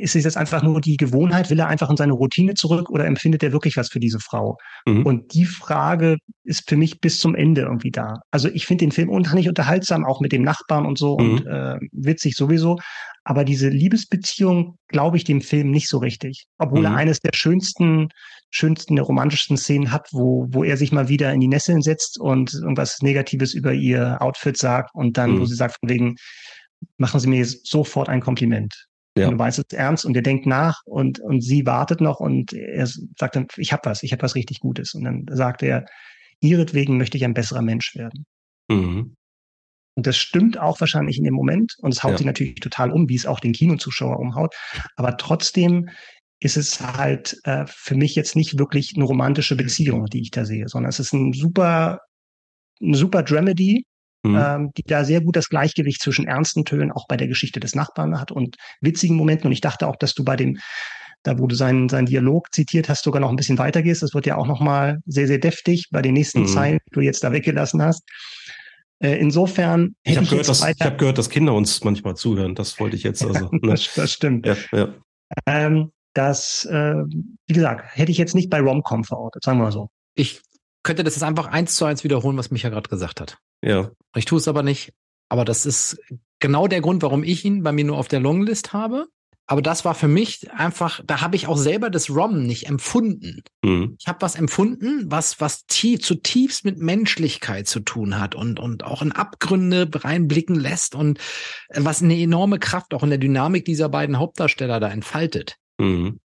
S2: ist es jetzt einfach nur die Gewohnheit? Will er einfach in seine Routine zurück oder empfindet er wirklich was für diese Frau? Mhm. Und die Frage ist für mich bis zum Ende irgendwie da. Also ich finde den Film unheimlich unterhaltsam, auch mit dem Nachbarn und so mhm. und äh, witzig sowieso. Aber diese Liebesbeziehung glaube ich dem Film nicht so richtig. Obwohl mhm. er eines der schönsten, schönsten, der romantischsten Szenen hat, wo, wo er sich mal wieder in die Nesseln setzt und irgendwas Negatives über ihr Outfit sagt und dann, wo mhm. sie sagt von wegen, machen Sie mir sofort ein Kompliment. Ja. Und du weißt es ernst und er denkt nach und, und sie wartet noch und er sagt dann, ich habe was, ich habe was richtig Gutes. Und dann sagt er, ihretwegen möchte ich ein besserer Mensch werden. Mhm. Und das stimmt auch wahrscheinlich in dem Moment und es haut ja. sie natürlich total um, wie es auch den Kinozuschauer umhaut. Aber trotzdem ist es halt äh, für mich jetzt nicht wirklich eine romantische Beziehung, die ich da sehe, sondern es ist ein super, eine super Dramedy, mhm. ähm, die da sehr gut das Gleichgewicht zwischen ernsten Tönen auch bei der Geschichte des Nachbarn hat und witzigen Momenten. Und ich dachte auch, dass du bei dem da wo du seinen, seinen Dialog zitiert hast, sogar noch ein bisschen weitergehst. Das wird ja auch nochmal sehr, sehr deftig bei den nächsten mhm. Zeilen, die du jetzt da weggelassen hast. Äh, insofern
S1: ich habe gehört, dass, ich hab gehört, dass Kinder uns manchmal zuhören. Das wollte ich jetzt also.
S2: Ne? das, das, stimmt. Ja, ja. Ähm, das, äh, wie gesagt, hätte ich jetzt nicht bei Romcom verortet, sagen wir mal so.
S3: Ich könnte das jetzt einfach eins zu eins wiederholen, was Micha gerade gesagt hat.
S1: Ja.
S3: Ich tue es aber nicht. Aber das ist genau der Grund, warum ich ihn bei mir nur auf der Longlist habe. Aber das war für mich einfach, da habe ich auch selber das ROM nicht empfunden. Mhm. Ich habe was empfunden, was, was tief, zutiefst mit Menschlichkeit zu tun hat und, und auch in Abgründe reinblicken lässt und äh, was eine enorme Kraft auch in der Dynamik dieser beiden Hauptdarsteller da entfaltet. Mhm.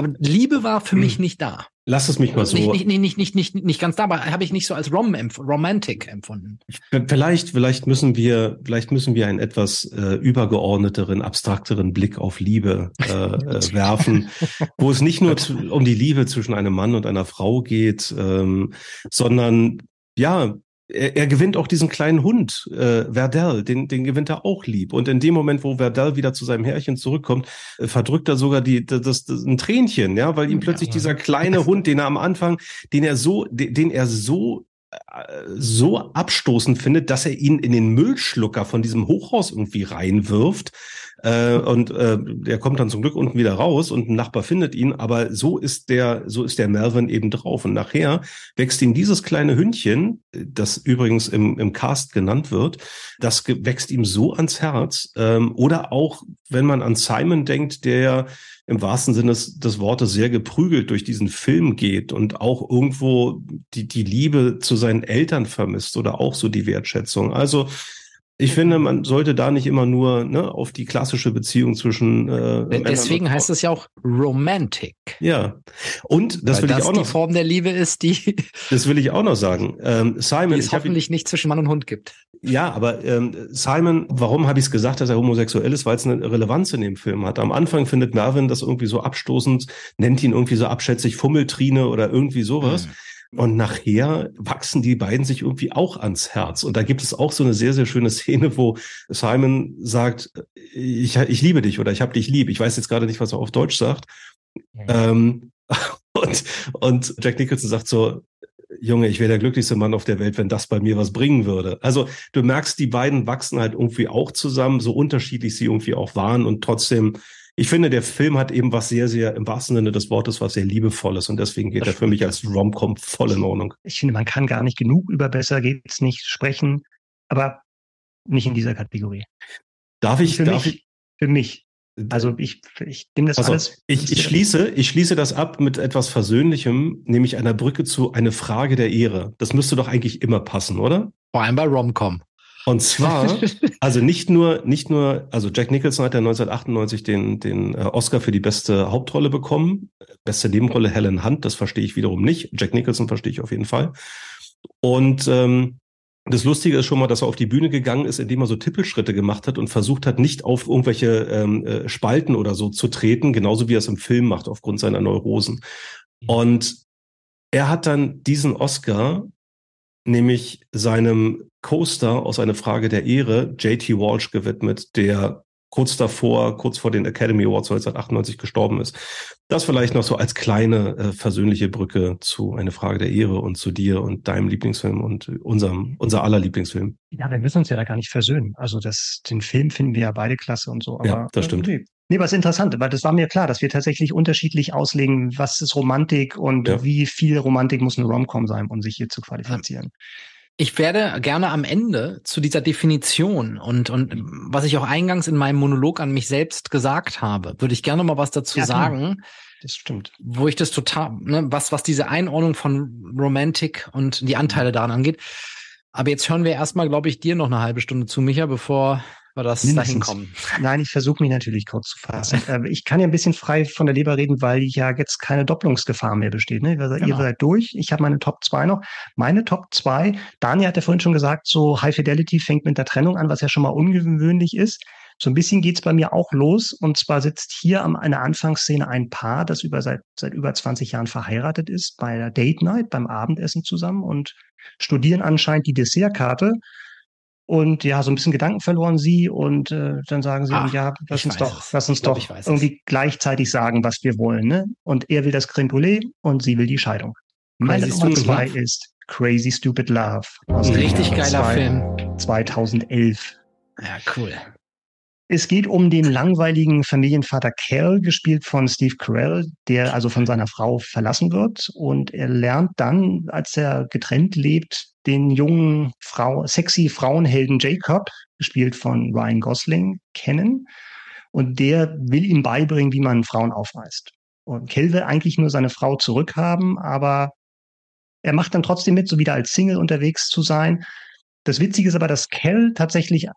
S3: Aber Liebe war für mich nicht da.
S1: Lass es mich mal so.
S3: Nicht, nicht, nicht, nicht, nicht, nicht ganz da, aber habe ich nicht so als Rom empf Romantic empfunden.
S1: Vielleicht, vielleicht müssen wir, vielleicht müssen wir einen etwas äh, übergeordneteren, abstrakteren Blick auf Liebe äh, äh, werfen, wo es nicht nur um die Liebe zwischen einem Mann und einer Frau geht, ähm, sondern ja, er, er gewinnt auch diesen kleinen Hund, äh, Verdell, den, den gewinnt er auch lieb. Und in dem Moment, wo Verdell wieder zu seinem Herrchen zurückkommt, äh, verdrückt er sogar die, das, das, das, ein Tränchen, ja, weil ihm plötzlich ja. dieser kleine Hund, den er am Anfang, den er so, den, den er so so abstoßend findet, dass er ihn in den Müllschlucker von diesem Hochhaus irgendwie reinwirft. Äh, und äh, der kommt dann zum Glück unten wieder raus und ein Nachbar findet ihn. Aber so ist der, so ist der Melvin eben drauf. Und nachher wächst ihm dieses kleine Hündchen, das übrigens im, im Cast genannt wird, das wächst ihm so ans Herz. Ähm, oder auch, wenn man an Simon denkt, der im wahrsten Sinne des, des Wortes sehr geprügelt durch diesen Film geht und auch irgendwo die, die Liebe zu seinen Eltern vermisst oder auch so die Wertschätzung. Also ich finde, man sollte da nicht immer nur ne, auf die klassische Beziehung zwischen.
S3: Äh, Deswegen heißt es ja auch Romantic.
S1: Ja, und das Weil will das ich auch noch.
S3: die Form der Liebe ist, die.
S1: Das will ich auch noch sagen. Ähm, Simon,
S3: die es hoffentlich hab, nicht zwischen Mann und Hund gibt.
S1: Ja, aber ähm, Simon, warum habe ich es gesagt, dass er homosexuell ist? Weil es eine Relevanz in dem Film hat. Am Anfang findet Mervyn das irgendwie so abstoßend, nennt ihn irgendwie so abschätzig Fummeltrine oder irgendwie sowas. Mhm. Und nachher wachsen die beiden sich irgendwie auch ans Herz. Und da gibt es auch so eine sehr, sehr schöne Szene, wo Simon sagt, ich, ich liebe dich oder ich habe dich lieb. Ich weiß jetzt gerade nicht, was er auf Deutsch sagt. Ja. Ähm, und, und Jack Nicholson sagt so, Junge, ich wäre der glücklichste Mann auf der Welt, wenn das bei mir was bringen würde. Also du merkst, die beiden wachsen halt irgendwie auch zusammen, so unterschiedlich sie irgendwie auch waren und trotzdem ich finde, der Film hat eben was sehr, sehr, im wahrsten Sinne des Wortes, was sehr liebevolles und deswegen geht das er für mich als Rom-Com voll in Ordnung.
S2: Ich finde, man kann gar nicht genug über besser geht's nicht sprechen, aber nicht in dieser Kategorie.
S1: Darf ich,
S2: für
S1: darf
S2: mich,
S1: ich?
S2: Für mich. Also ich, ich nehme das
S1: also,
S2: alles.
S1: Ich, ich schließe, ich schließe das ab mit etwas Versöhnlichem, nämlich einer Brücke zu eine Frage der Ehre. Das müsste doch eigentlich immer passen, oder?
S3: Vor allem bei Rom-Com.
S1: Und zwar, also nicht nur, nicht nur, also Jack Nicholson hat ja 1998 den, den äh, Oscar für die beste Hauptrolle bekommen. Beste Nebenrolle Helen Hunt, das verstehe ich wiederum nicht. Jack Nicholson verstehe ich auf jeden Fall. Und ähm, das Lustige ist schon mal, dass er auf die Bühne gegangen ist, indem er so Tippelschritte gemacht hat und versucht hat, nicht auf irgendwelche ähm, äh, Spalten oder so zu treten, genauso wie er es im Film macht, aufgrund seiner Neurosen. Und er hat dann diesen Oscar nämlich seinem Co-Star aus Eine Frage der Ehre, JT Walsh, gewidmet, der kurz davor, kurz vor den Academy Awards 1998 gestorben ist. Das vielleicht noch so als kleine äh, versöhnliche Brücke zu Eine Frage der Ehre und zu dir und deinem Lieblingsfilm und unserem, unser aller Lieblingsfilm.
S2: Ja, wir müssen uns ja da gar nicht versöhnen. Also das, den Film finden wir ja beide klasse und so.
S1: Aber, ja, das stimmt.
S2: Nee. Was interessant, weil das war mir klar, dass wir tatsächlich unterschiedlich auslegen, was ist Romantik und ja. wie viel Romantik muss eine Romcom sein, um sich hier zu qualifizieren.
S3: Ich werde gerne am Ende zu dieser Definition und, und was ich auch eingangs in meinem Monolog an mich selbst gesagt habe, würde ich gerne mal was dazu ja, sagen.
S2: Das stimmt.
S3: Wo ich das total, ne, was, was diese Einordnung von Romantik und die Anteile daran angeht. Aber jetzt hören wir erstmal, glaube ich, dir noch eine halbe Stunde zu, Micha, bevor wir das dahin kommen.
S2: Nein, ich versuche mich natürlich kurz zu fassen. Äh, ich kann ja ein bisschen frei von der Leber reden, weil ja jetzt keine Doppelungsgefahr mehr besteht. Ne? Genau. Ihr seid durch. Ich habe meine Top 2 noch. Meine Top 2, Daniel hat ja vorhin schon gesagt, so High Fidelity fängt mit der Trennung an, was ja schon mal ungewöhnlich ist. So ein bisschen geht's bei mir auch los. Und zwar sitzt hier an einer Anfangsszene ein Paar, das über seit, seit über 20 Jahren verheiratet ist, bei der Date Night, beim Abendessen zusammen und studieren anscheinend die Dessertkarte. Und ja, so ein bisschen Gedanken verloren sie und äh, dann sagen sie, Ach, ja, lass uns doch, lass uns glaub, doch irgendwie es. gleichzeitig sagen, was wir wollen. Ne? Und er will das Creme Brûlée und sie will die Scheidung. Meine Nummer zwei Love. ist Crazy Stupid Love.
S3: Aus Richtig geiler zwei, Film.
S2: 2011.
S3: Ja, cool.
S2: Es geht um den langweiligen Familienvater Cal, gespielt von Steve Carell, der also von seiner Frau verlassen wird. Und er lernt dann, als er getrennt lebt, den jungen Frau, sexy Frauenhelden Jacob, gespielt von Ryan Gosling, kennen. Und der will ihm beibringen, wie man Frauen aufweist. Und Cal will eigentlich nur seine Frau zurückhaben, aber er macht dann trotzdem mit, so wieder als Single unterwegs zu sein. Das Witzige ist aber, dass Cal tatsächlich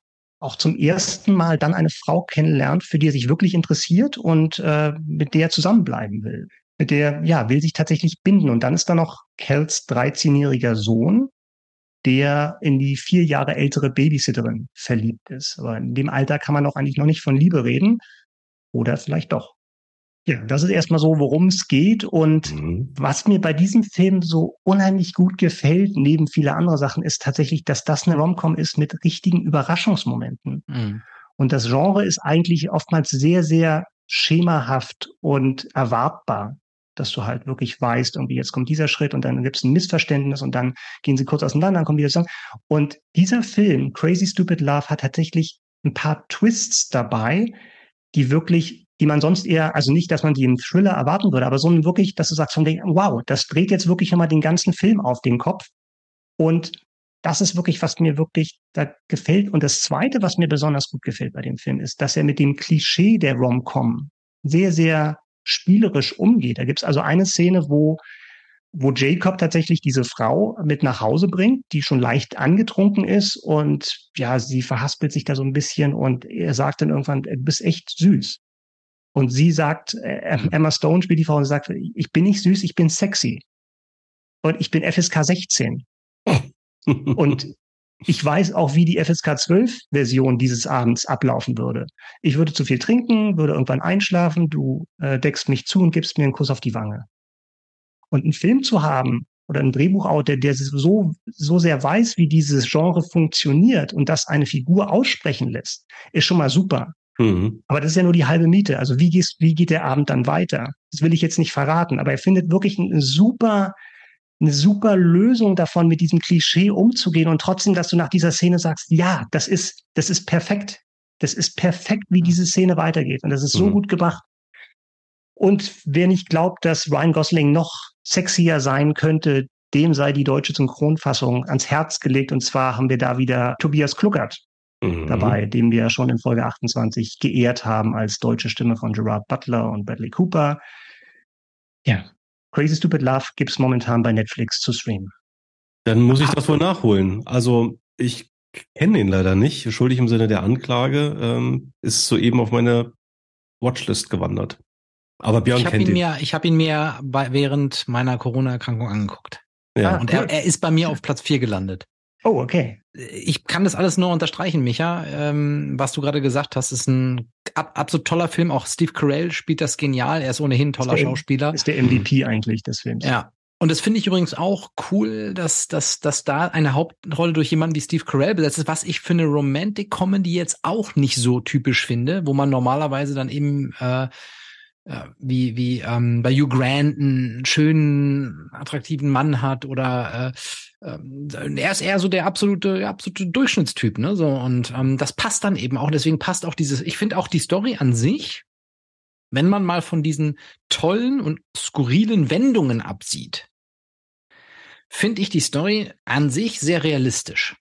S2: auch zum ersten Mal dann eine Frau kennenlernt, für die er sich wirklich interessiert und äh, mit der er zusammenbleiben will. Mit der, ja, will sich tatsächlich binden. Und dann ist da noch Kells 13-jähriger Sohn, der in die vier Jahre ältere Babysitterin verliebt ist. Aber in dem Alter kann man auch eigentlich noch nicht von Liebe reden. Oder vielleicht doch. Ja, das ist erstmal so, worum es geht. Und mhm. was mir bei diesem Film so unheimlich gut gefällt, neben vieler anderer Sachen, ist tatsächlich, dass das eine Romcom ist mit richtigen Überraschungsmomenten. Mhm. Und das Genre ist eigentlich oftmals sehr, sehr schemahaft und erwartbar, dass du halt wirklich weißt, irgendwie jetzt kommt dieser Schritt und dann gibt es ein Missverständnis und dann gehen sie kurz auseinander, dann kommt wieder zusammen. Und dieser Film, Crazy Stupid Love, hat tatsächlich ein paar Twists dabei, die wirklich die man sonst eher, also nicht, dass man die im Thriller erwarten würde, aber so wirklich, dass du sagst von dem, wow, das dreht jetzt wirklich nochmal den ganzen Film auf den Kopf. Und das ist wirklich, was mir wirklich da gefällt. Und das zweite, was mir besonders gut gefällt bei dem Film, ist, dass er mit dem Klischee der Rom-Com sehr, sehr spielerisch umgeht. Da gibt's also eine Szene, wo wo Jacob tatsächlich diese Frau mit nach Hause bringt, die schon leicht angetrunken ist und ja, sie verhaspelt sich da so ein bisschen und er sagt dann irgendwann, du bist echt süß. Und sie sagt, äh, Emma Stone spielt die Frau und sagt, ich bin nicht süß, ich bin sexy. Und ich bin FSK 16. und ich weiß auch, wie die FSK 12 Version dieses Abends ablaufen würde. Ich würde zu viel trinken, würde irgendwann einschlafen, du äh, deckst mich zu und gibst mir einen Kuss auf die Wange. Und einen Film zu haben oder ein Drehbuchautor, der so, so sehr weiß, wie dieses Genre funktioniert und das eine Figur aussprechen lässt, ist schon mal super. Mhm. Aber das ist ja nur die halbe Miete. Also wie, gehst, wie geht der Abend dann weiter? Das will ich jetzt nicht verraten, aber er findet wirklich eine super, eine super Lösung davon, mit diesem Klischee umzugehen und trotzdem, dass du nach dieser Szene sagst, ja, das ist, das ist perfekt. Das ist perfekt, wie diese Szene weitergeht. Und das ist so mhm. gut gemacht. Und wer nicht glaubt, dass Ryan Gosling noch sexier sein könnte, dem sei die deutsche Synchronfassung ans Herz gelegt. Und zwar haben wir da wieder Tobias Kluckert mhm. dabei, den wir schon in Folge 28 geehrt haben als deutsche Stimme von Gerard Butler und Bradley Cooper. Ja, Crazy Stupid Love gibt's momentan bei Netflix zu streamen.
S1: Dann muss ich das wohl nachholen. Also ich kenne ihn leider nicht, schuldig im Sinne der Anklage, ähm, ist soeben auf meine Watchlist gewandert. Aber Björn
S3: ich
S1: kennt ihn.
S3: Mir, ich habe ihn mir bei, während meiner Corona-Erkrankung angeguckt. Ja. Und er, er ist bei mir auf Platz vier gelandet.
S2: Oh, okay.
S3: Ich kann das alles nur unterstreichen, Micha. Ähm, was du gerade gesagt hast, ist ein ab, absolut toller Film. Auch Steve Carell spielt das genial. Er ist ohnehin ein toller
S2: ist
S3: der, Schauspieler.
S2: Ist der MVP eigentlich des Films.
S3: Ja. Und das finde ich übrigens auch cool, dass, dass, dass da eine Hauptrolle durch jemanden wie Steve Carell besetzt ist, was ich für eine Romantic Comedy jetzt auch nicht so typisch finde, wo man normalerweise dann eben äh, wie wie ähm, bei Hugh Grant einen schönen attraktiven Mann hat oder äh, äh, er ist eher so der absolute absolute Durchschnittstyp ne so und ähm, das passt dann eben auch deswegen passt auch dieses ich finde auch die Story an sich wenn man mal von diesen tollen und skurrilen Wendungen absieht finde ich die Story an sich sehr realistisch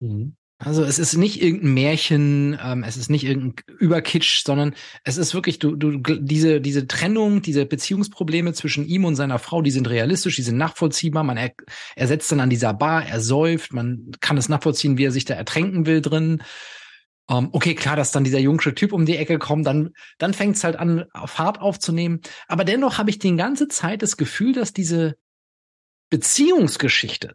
S3: mhm. Also es ist nicht irgendein Märchen, ähm, es ist nicht irgendein Überkitsch, sondern es ist wirklich du, du diese diese Trennung, diese Beziehungsprobleme zwischen ihm und seiner Frau, die sind realistisch, die sind nachvollziehbar. Man er, er setzt dann an dieser Bar, er säuft, man kann es nachvollziehen, wie er sich da ertränken will drin. Ähm, okay, klar, dass dann dieser jungsche Typ um die Ecke kommt, dann dann fängt es halt an, Fahrt aufzunehmen. Aber dennoch habe ich die ganze Zeit das Gefühl, dass diese Beziehungsgeschichte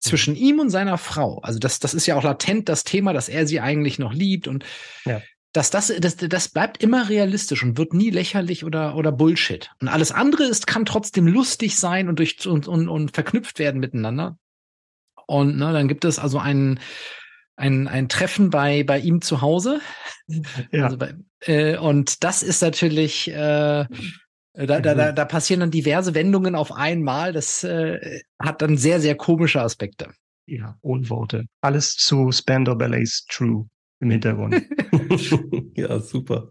S3: zwischen ihm und seiner Frau. Also das, das ist ja auch latent das Thema, dass er sie eigentlich noch liebt und ja. dass das, das, das bleibt immer realistisch und wird nie lächerlich oder, oder Bullshit. Und alles andere ist, kann trotzdem lustig sein und durch, und, und, und verknüpft werden miteinander. Und ne, dann gibt es also einen, ein, ein Treffen bei, bei ihm zu Hause. Ja. Also bei, äh, und das ist natürlich, äh, da, da, da, da passieren dann diverse Wendungen auf einmal. Das äh, hat dann sehr, sehr komische Aspekte.
S2: Ja, ohne Worte. Alles zu Spandau Ballets True im Hintergrund.
S1: ja, super.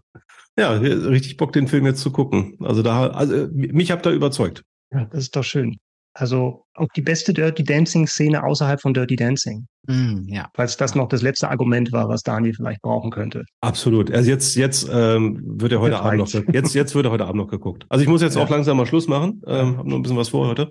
S1: Ja, richtig Bock, den Film jetzt zu gucken. Also da, also mich habt ihr überzeugt.
S2: Ja, das ist doch schön. Also auch die beste Dirty Dancing-Szene außerhalb von Dirty Dancing. Mm, ja. Falls das noch das letzte Argument war, was Daniel vielleicht brauchen könnte.
S1: Absolut. Also jetzt, jetzt ähm, wird er heute jetzt Abend noch jetzt, jetzt wird er heute Abend noch geguckt. Also ich muss jetzt ja. auch langsam mal Schluss machen. Ähm, habe noch ein bisschen was vor heute.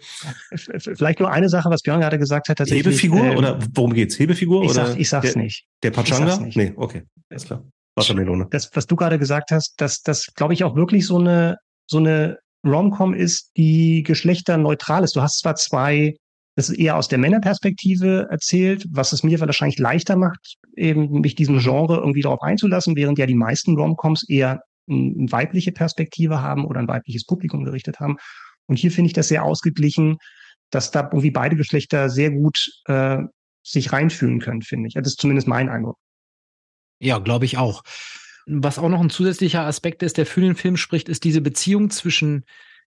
S2: Vielleicht nur eine Sache, was Björn gerade gesagt hat.
S1: Hebefigur ähm, oder worum geht's? Hebefigur
S2: ich
S1: oder?
S2: Sag, ich sag's
S1: der,
S2: nicht.
S1: Der Pachanga? Nee, okay. Alles klar.
S2: Wassermelone. Das, was du gerade gesagt hast, dass das, glaube ich, auch wirklich so eine so eine Romcom ist, die geschlechterneutral ist. Du hast zwar zwei, das ist eher aus der Männerperspektive erzählt, was es mir wahrscheinlich leichter macht, eben mich diesem Genre irgendwie darauf einzulassen, während ja die meisten Romcoms eher eine weibliche Perspektive haben oder ein weibliches Publikum gerichtet haben. Und hier finde ich das sehr ausgeglichen, dass da irgendwie beide Geschlechter sehr gut äh, sich reinfühlen können, finde ich. Das ist zumindest mein Eindruck.
S3: Ja, glaube ich auch. Was auch noch ein zusätzlicher Aspekt ist, der für den Film spricht, ist diese Beziehung zwischen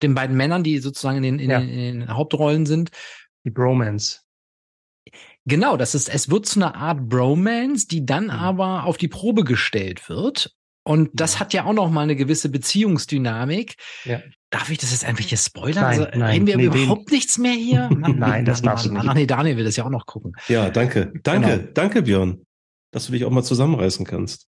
S3: den beiden Männern, die sozusagen in den, in, ja. den, in den Hauptrollen sind.
S2: Die Bromance.
S3: Genau, das ist, es wird zu einer Art Bromance, die dann mhm. aber auf die Probe gestellt wird. Und das hat ja auch noch mal eine gewisse Beziehungsdynamik. Ja. Darf ich das jetzt einfach hier spoilern?
S2: Nein, also, nein,
S3: reden wir nee, überhaupt den... nichts mehr hier?
S2: Mann, nein, das darfst du nicht. Ach
S3: nee, Daniel will das ja auch noch gucken.
S1: Ja, danke. Danke, genau. danke, Björn, dass du dich auch mal zusammenreißen kannst.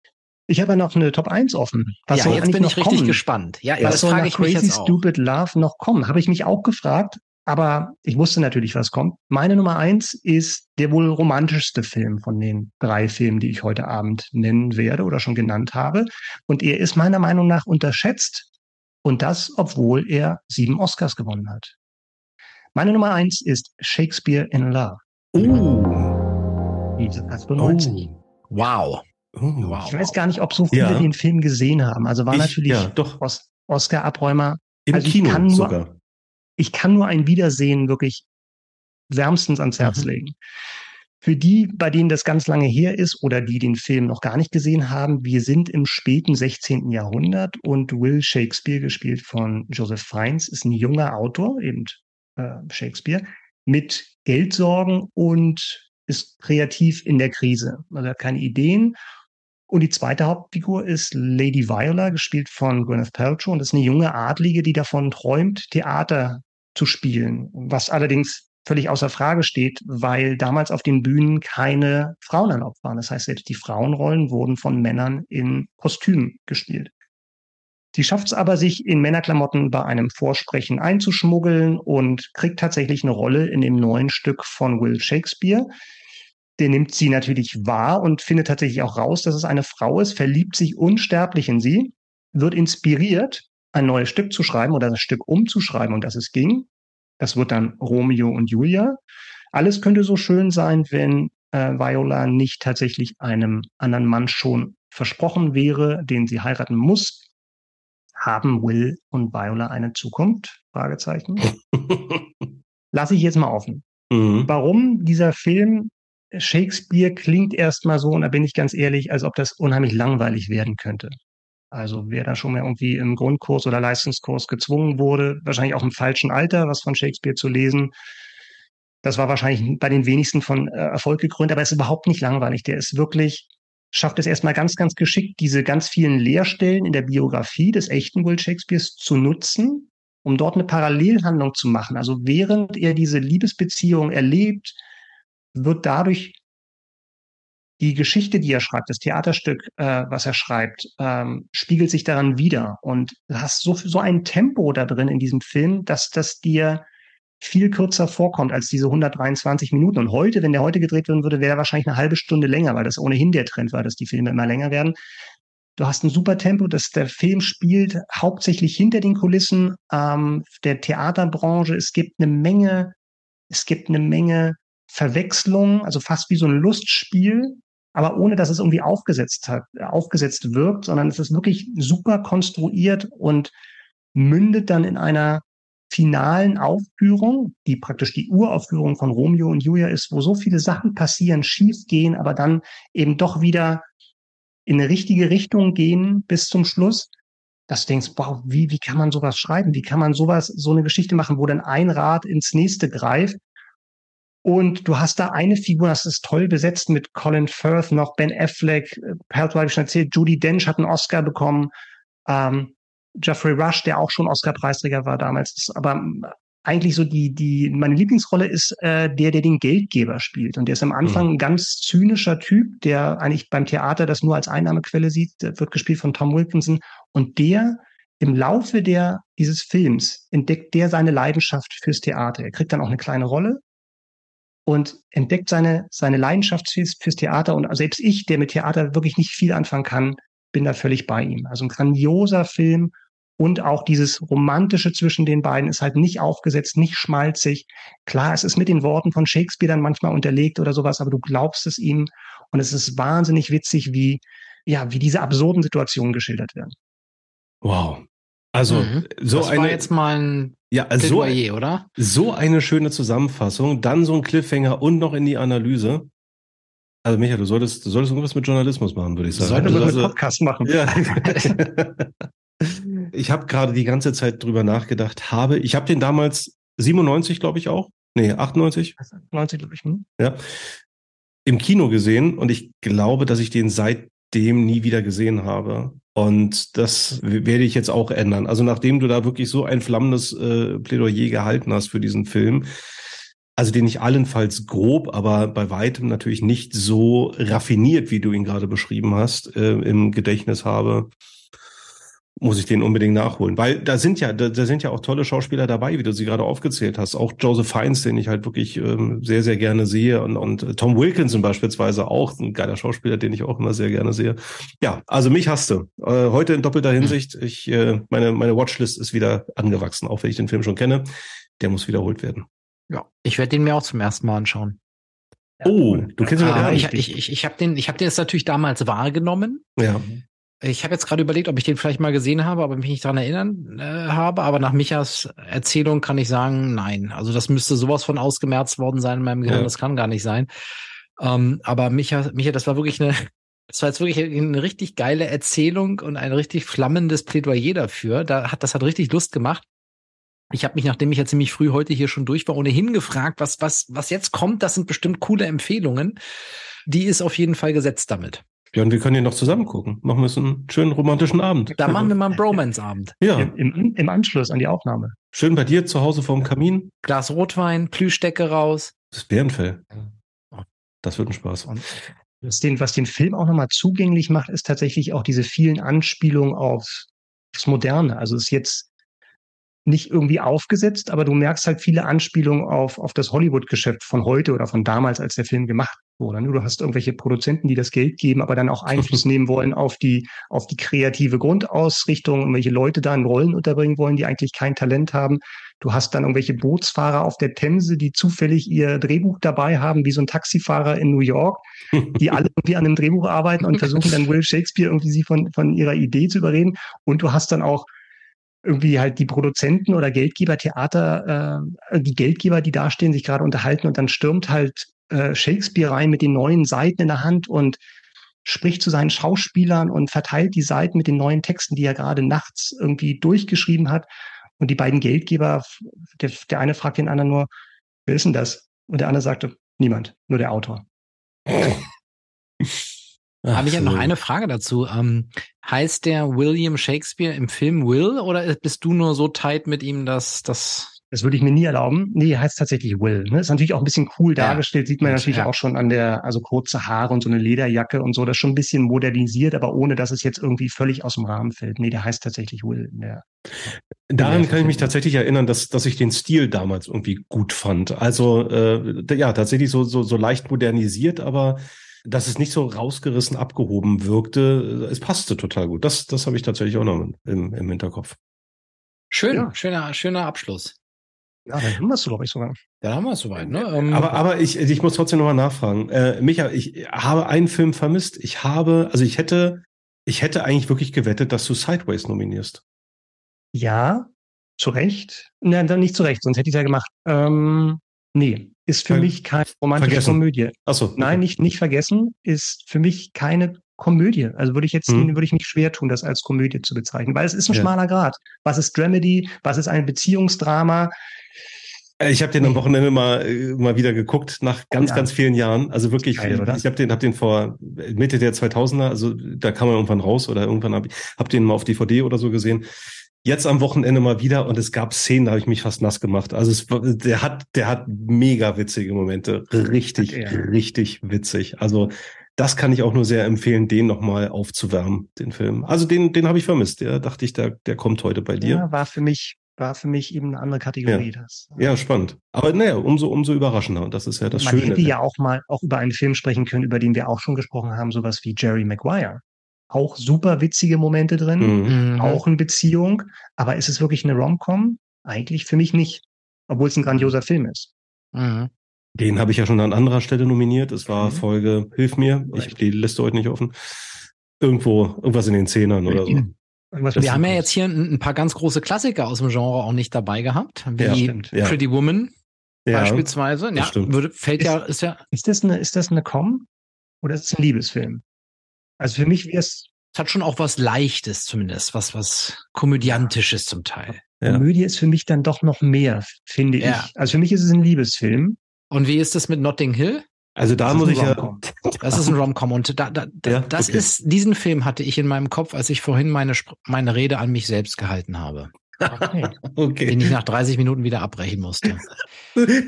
S2: Ich habe ja noch eine Top 1 offen.
S3: Was ja, jetzt bin ich richtig kommen? gespannt. Ja,
S2: was soll frage ich Crazy. Stupid Love noch kommen? Habe ich mich auch gefragt, aber ich wusste natürlich, was kommt. Meine Nummer 1 ist der wohl romantischste Film von den drei Filmen, die ich heute Abend nennen werde oder schon genannt habe. Und er ist meiner Meinung nach unterschätzt. Und das, obwohl er sieben Oscars gewonnen hat. Meine Nummer 1 ist Shakespeare in Love.
S3: Oh. 1990. Oh. Wow.
S2: Oh, wow. Ich weiß gar nicht, ob so viele ja. den Film gesehen haben. Also war ich, natürlich
S1: ja, doch.
S2: Os Oscar-Abräumer.
S1: Im
S2: also
S1: Kino
S2: nur,
S1: sogar.
S2: Ich kann nur ein Wiedersehen wirklich wärmstens ans Herz mhm. legen. Für die, bei denen das ganz lange her ist oder die den Film noch gar nicht gesehen haben, wir sind im späten 16. Jahrhundert und Will Shakespeare, gespielt von Joseph Fiennes, ist ein junger Autor, eben äh, Shakespeare, mit Geldsorgen und ist kreativ in der Krise. Also er hat keine Ideen und die zweite Hauptfigur ist Lady Viola, gespielt von Gwyneth Paltrow. Und das ist eine junge Adlige, die davon träumt, Theater zu spielen. Was allerdings völlig außer Frage steht, weil damals auf den Bühnen keine Frauen erlaubt waren. Das heißt, selbst die Frauenrollen wurden von Männern in Kostümen gespielt. Sie schafft es aber, sich in Männerklamotten bei einem Vorsprechen einzuschmuggeln und kriegt tatsächlich eine Rolle in dem neuen Stück von Will Shakespeare der nimmt sie natürlich wahr und findet tatsächlich auch raus, dass es eine Frau ist, verliebt sich unsterblich in sie, wird inspiriert, ein neues Stück zu schreiben oder das Stück umzuschreiben, und das es ging. Das wird dann Romeo und Julia. Alles könnte so schön sein, wenn äh, Viola nicht tatsächlich einem anderen Mann schon versprochen wäre, den sie heiraten muss. Haben Will und Viola eine Zukunft? Fragezeichen. Lasse ich jetzt mal offen. Mhm. Warum dieser Film Shakespeare klingt erstmal so, und da bin ich ganz ehrlich, als ob das unheimlich langweilig werden könnte. Also wer da schon mal irgendwie im Grundkurs oder Leistungskurs gezwungen wurde, wahrscheinlich auch im falschen Alter, was von Shakespeare zu lesen, das war wahrscheinlich bei den wenigsten von äh, Erfolg gekrönt, aber es ist überhaupt nicht langweilig. Der ist wirklich, schafft es erstmal ganz, ganz geschickt, diese ganz vielen Leerstellen in der Biografie des echten Will Shakespeares zu nutzen, um dort eine Parallelhandlung zu machen. Also während er diese Liebesbeziehung erlebt, wird dadurch die Geschichte, die er schreibt, das Theaterstück, äh, was er schreibt, ähm, spiegelt sich daran wieder. Und du hast so, so ein Tempo da drin in diesem Film, dass das dir viel kürzer vorkommt als diese 123 Minuten. Und heute, wenn der heute gedreht werden würde, wäre er wahrscheinlich eine halbe Stunde länger, weil das ohnehin der Trend war, dass die Filme immer länger werden. Du hast ein super Tempo, dass der Film spielt hauptsächlich hinter den Kulissen ähm, der Theaterbranche. Es gibt eine Menge, es gibt eine Menge Verwechslung, also fast wie so ein Lustspiel, aber ohne dass es irgendwie aufgesetzt hat, aufgesetzt wirkt, sondern es ist wirklich super konstruiert und mündet dann in einer finalen Aufführung, die praktisch die Uraufführung von Romeo und Julia ist, wo so viele Sachen passieren, schief gehen, aber dann eben doch wieder in eine richtige Richtung gehen bis zum Schluss, dass du denkst, wow, wie, wie kann man sowas schreiben? Wie kann man sowas, so eine Geschichte machen, wo dann ein Rad ins nächste greift? Und du hast da eine Figur, das ist toll besetzt mit Colin Firth, noch Ben Affleck, Perlt habe ich schon erzählt, Judy Dench hat einen Oscar bekommen, ähm, Jeffrey Rush, der auch schon Oscar-Preisträger war damals, ist aber eigentlich so die, die, meine Lieblingsrolle ist äh, der, der den Geldgeber spielt. Und der ist am Anfang mhm. ein ganz zynischer Typ, der eigentlich beim Theater das nur als Einnahmequelle sieht. Der wird gespielt von Tom Wilkinson. Und der im Laufe der, dieses Films entdeckt der seine Leidenschaft fürs Theater. Er kriegt dann auch eine kleine Rolle und entdeckt seine, seine Leidenschaft fürs, fürs Theater. Und selbst ich, der mit Theater wirklich nicht viel anfangen kann, bin da völlig bei ihm. Also ein grandioser Film und auch dieses Romantische zwischen den beiden ist halt nicht aufgesetzt, nicht schmalzig. Klar, es ist mit den Worten von Shakespeare dann manchmal unterlegt oder sowas, aber du glaubst es ihm. Und es ist wahnsinnig witzig, wie, ja, wie diese absurden Situationen geschildert werden.
S1: Wow. Also, mhm. so
S3: das
S1: eine.
S3: War jetzt mal ein
S1: ja, also so, oder? So eine schöne Zusammenfassung, dann so ein Cliffhanger und noch in die Analyse. Also Michael, du solltest, du solltest irgendwas mit Journalismus machen, würde ich sagen.
S2: Solltest du also, mit Podcast machen. Ja.
S1: ich habe gerade die ganze Zeit drüber nachgedacht, habe, ich habe den damals 97, glaube ich auch. Nee, 98.
S2: 90, glaube ich. Hm?
S1: Ja. Im Kino gesehen und ich glaube, dass ich den seitdem nie wieder gesehen habe. Und das werde ich jetzt auch ändern. Also nachdem du da wirklich so ein flammendes äh, Plädoyer gehalten hast für diesen Film, also den ich allenfalls grob, aber bei weitem natürlich nicht so raffiniert, wie du ihn gerade beschrieben hast, äh, im Gedächtnis habe, muss ich den unbedingt nachholen. Weil da sind ja, da, da, sind ja auch tolle Schauspieler dabei, wie du sie gerade aufgezählt hast. Auch Joseph Fiennes, den ich halt wirklich ähm, sehr, sehr gerne sehe. Und, und Tom Wilkinson beispielsweise auch, ein geiler Schauspieler, den ich auch immer sehr gerne sehe. Ja, also mich hast du. Äh, heute in doppelter Hinsicht. Ich, äh, meine, meine Watchlist ist wieder angewachsen, auch wenn ich den Film schon kenne. Der muss wiederholt werden.
S3: Ja, ich werde den mir auch zum ersten Mal anschauen.
S1: Oh, du kennst ihn
S3: ja, ich, ich, ich, ich habe den, ich habe den jetzt natürlich damals wahrgenommen.
S1: Ja.
S3: Ich habe jetzt gerade überlegt, ob ich den vielleicht mal gesehen habe, aber mich nicht daran erinnern äh, habe. Aber nach Michas Erzählung kann ich sagen, nein. Also das müsste sowas von ausgemerzt worden sein in meinem Gehirn. Ja. Das kann gar nicht sein. Ähm, aber Micha, Micha, das war wirklich eine, das war jetzt wirklich eine richtig geile Erzählung und ein richtig flammendes Plädoyer dafür. Da hat, das hat richtig Lust gemacht. Ich habe mich, nachdem ich ja ziemlich früh heute hier schon durch war, ohnehin gefragt, was, was, was jetzt kommt. Das sind bestimmt coole Empfehlungen. Die ist auf jeden Fall gesetzt damit.
S1: Ja, und wir können hier noch zusammen gucken. Machen wir so einen schönen romantischen Abend.
S3: Da machen wir mal einen Bromance-Abend.
S2: Ja. Im, Im Anschluss an die Aufnahme.
S1: Schön bei dir zu Hause vorm Kamin.
S3: Glas Rotwein, Plüschdecke raus.
S1: Das Bärenfell. Das wird ein Spaß.
S2: Und was den, was den Film auch nochmal zugänglich macht, ist tatsächlich auch diese vielen Anspielungen auf das Moderne. Also es ist jetzt nicht irgendwie aufgesetzt, aber du merkst halt viele Anspielungen auf, auf das Hollywood-Geschäft von heute oder von damals, als der Film gemacht wurde. Du hast irgendwelche Produzenten, die das Geld geben, aber dann auch Einfluss nehmen wollen auf die, auf die kreative Grundausrichtung, irgendwelche Leute da in Rollen unterbringen wollen, die eigentlich kein Talent haben. Du hast dann irgendwelche Bootsfahrer auf der Themse, die zufällig ihr Drehbuch dabei haben, wie so ein Taxifahrer in New York, die alle irgendwie an einem Drehbuch arbeiten und versuchen dann Will Shakespeare irgendwie sie von, von ihrer Idee zu überreden. Und du hast dann auch irgendwie halt die Produzenten oder Geldgeber, Theater, äh, die Geldgeber, die dastehen, sich gerade unterhalten und dann stürmt halt äh, Shakespeare rein mit den neuen Seiten in der Hand und spricht zu seinen Schauspielern und verteilt die Seiten mit den neuen Texten, die er gerade nachts irgendwie durchgeschrieben hat. Und die beiden Geldgeber, der, der eine fragt den anderen nur, wer ist denn das? Und der andere sagte, niemand, nur der Autor.
S3: Habe ich ja noch eine Frage dazu. Ähm, heißt der William Shakespeare im Film Will oder bist du nur so tight mit ihm, dass das
S2: das würde ich mir nie erlauben. Nee, heißt tatsächlich Will. Ne? Ist natürlich auch ein bisschen cool ja. dargestellt, sieht man natürlich ja. auch schon an der, also kurze Haare und so eine Lederjacke und so, das ist schon ein bisschen modernisiert, aber ohne, dass es jetzt irgendwie völlig aus dem Rahmen fällt. Nee, der heißt tatsächlich Will. Der,
S1: Daran kann ich mich tatsächlich erinnern, dass, dass ich den Stil damals irgendwie gut fand. Also äh, ja, tatsächlich so, so, so leicht modernisiert, aber dass es nicht so rausgerissen abgehoben wirkte. Es passte total gut. Das, das habe ich tatsächlich auch noch im, im Hinterkopf.
S3: Schön, ja. schöner, schöner Abschluss.
S2: Ja, dann haben wir es, glaube ich, sogar.
S3: Dann haben wir es soweit, ne?
S1: Ähm, aber, aber ich, ich muss trotzdem nochmal nachfragen. Äh, Micha, ich habe einen Film vermisst. Ich habe, also ich hätte, ich hätte eigentlich wirklich gewettet, dass du Sideways nominierst.
S2: Ja, Zu Recht? Nein, dann nicht zu Recht, sonst hätte ich es ja gemacht. Ähm, nee, ist für Ver mich keine romantische vergessen. Komödie.
S1: Achso. Okay.
S2: Nein, nicht, nicht vergessen, ist für mich keine Komödie. Also würde ich jetzt, hm. würde ich mich schwer tun, das als Komödie zu bezeichnen, weil es ist ein ja. schmaler Grad. Was ist Dramedy? Was ist ein Beziehungsdrama?
S1: Äh, ich habe den am Wochenende mal äh, mal wieder geguckt nach ganz ja. ganz vielen Jahren. Also wirklich, Geil, ich habe den hab den vor Mitte der 2000er, also da kam er irgendwann raus oder irgendwann habe ich hab den mal auf DVD oder so gesehen. Jetzt am Wochenende mal wieder und es gab Szenen, da habe ich mich fast nass gemacht. Also es, der hat der hat mega witzige Momente, richtig ja. richtig witzig. Also das kann ich auch nur sehr empfehlen, den nochmal aufzuwärmen, den Film. Also den, den habe ich vermisst. Der dachte ich, der, der kommt heute bei dir. Ja,
S2: war für mich war für mich eben eine andere Kategorie.
S1: Ja, das. ja spannend. Aber naja, umso, umso überraschender. Und das ist ja das Man Schöne. Man
S2: hätte ja auch mal auch über einen Film sprechen können, über den wir auch schon gesprochen haben, sowas wie Jerry Maguire. Auch super witzige Momente drin, mhm. mhm. auch eine Beziehung. Aber ist es wirklich eine Rom-Com? Eigentlich für mich nicht. Obwohl es ein grandioser Film ist.
S1: Mhm. Den habe ich ja schon an anderer Stelle nominiert. Es war mhm. Folge Hilf mir. Ich die Liste heute nicht offen. Irgendwo, irgendwas in den Zehnern oder so.
S3: Wir haben ja jetzt hier ein, ein, paar ganz große Klassiker aus dem Genre auch nicht dabei gehabt, wie ja, Pretty Woman ja, beispielsweise. Ja, würde, fällt
S2: ist,
S3: ja, ist ja.
S2: Ist das eine, ist das eine Com oder ist es ein Liebesfilm? Also für mich wäre es.
S3: Es hat schon auch was Leichtes zumindest, was, was Komödiantisches zum Teil.
S2: Komödie ist für mich dann doch noch mehr, finde ich. Also für mich ist es ein Liebesfilm.
S3: Und wie ist es mit Notting Hill?
S1: Also da muss ich ja.
S3: Das ist ein Rom-Com und da, da, da ja, das okay. ist diesen Film hatte ich in meinem Kopf, als ich vorhin meine meine Rede an mich selbst gehalten habe. Okay. okay. Den ich nach 30 Minuten wieder abbrechen musste.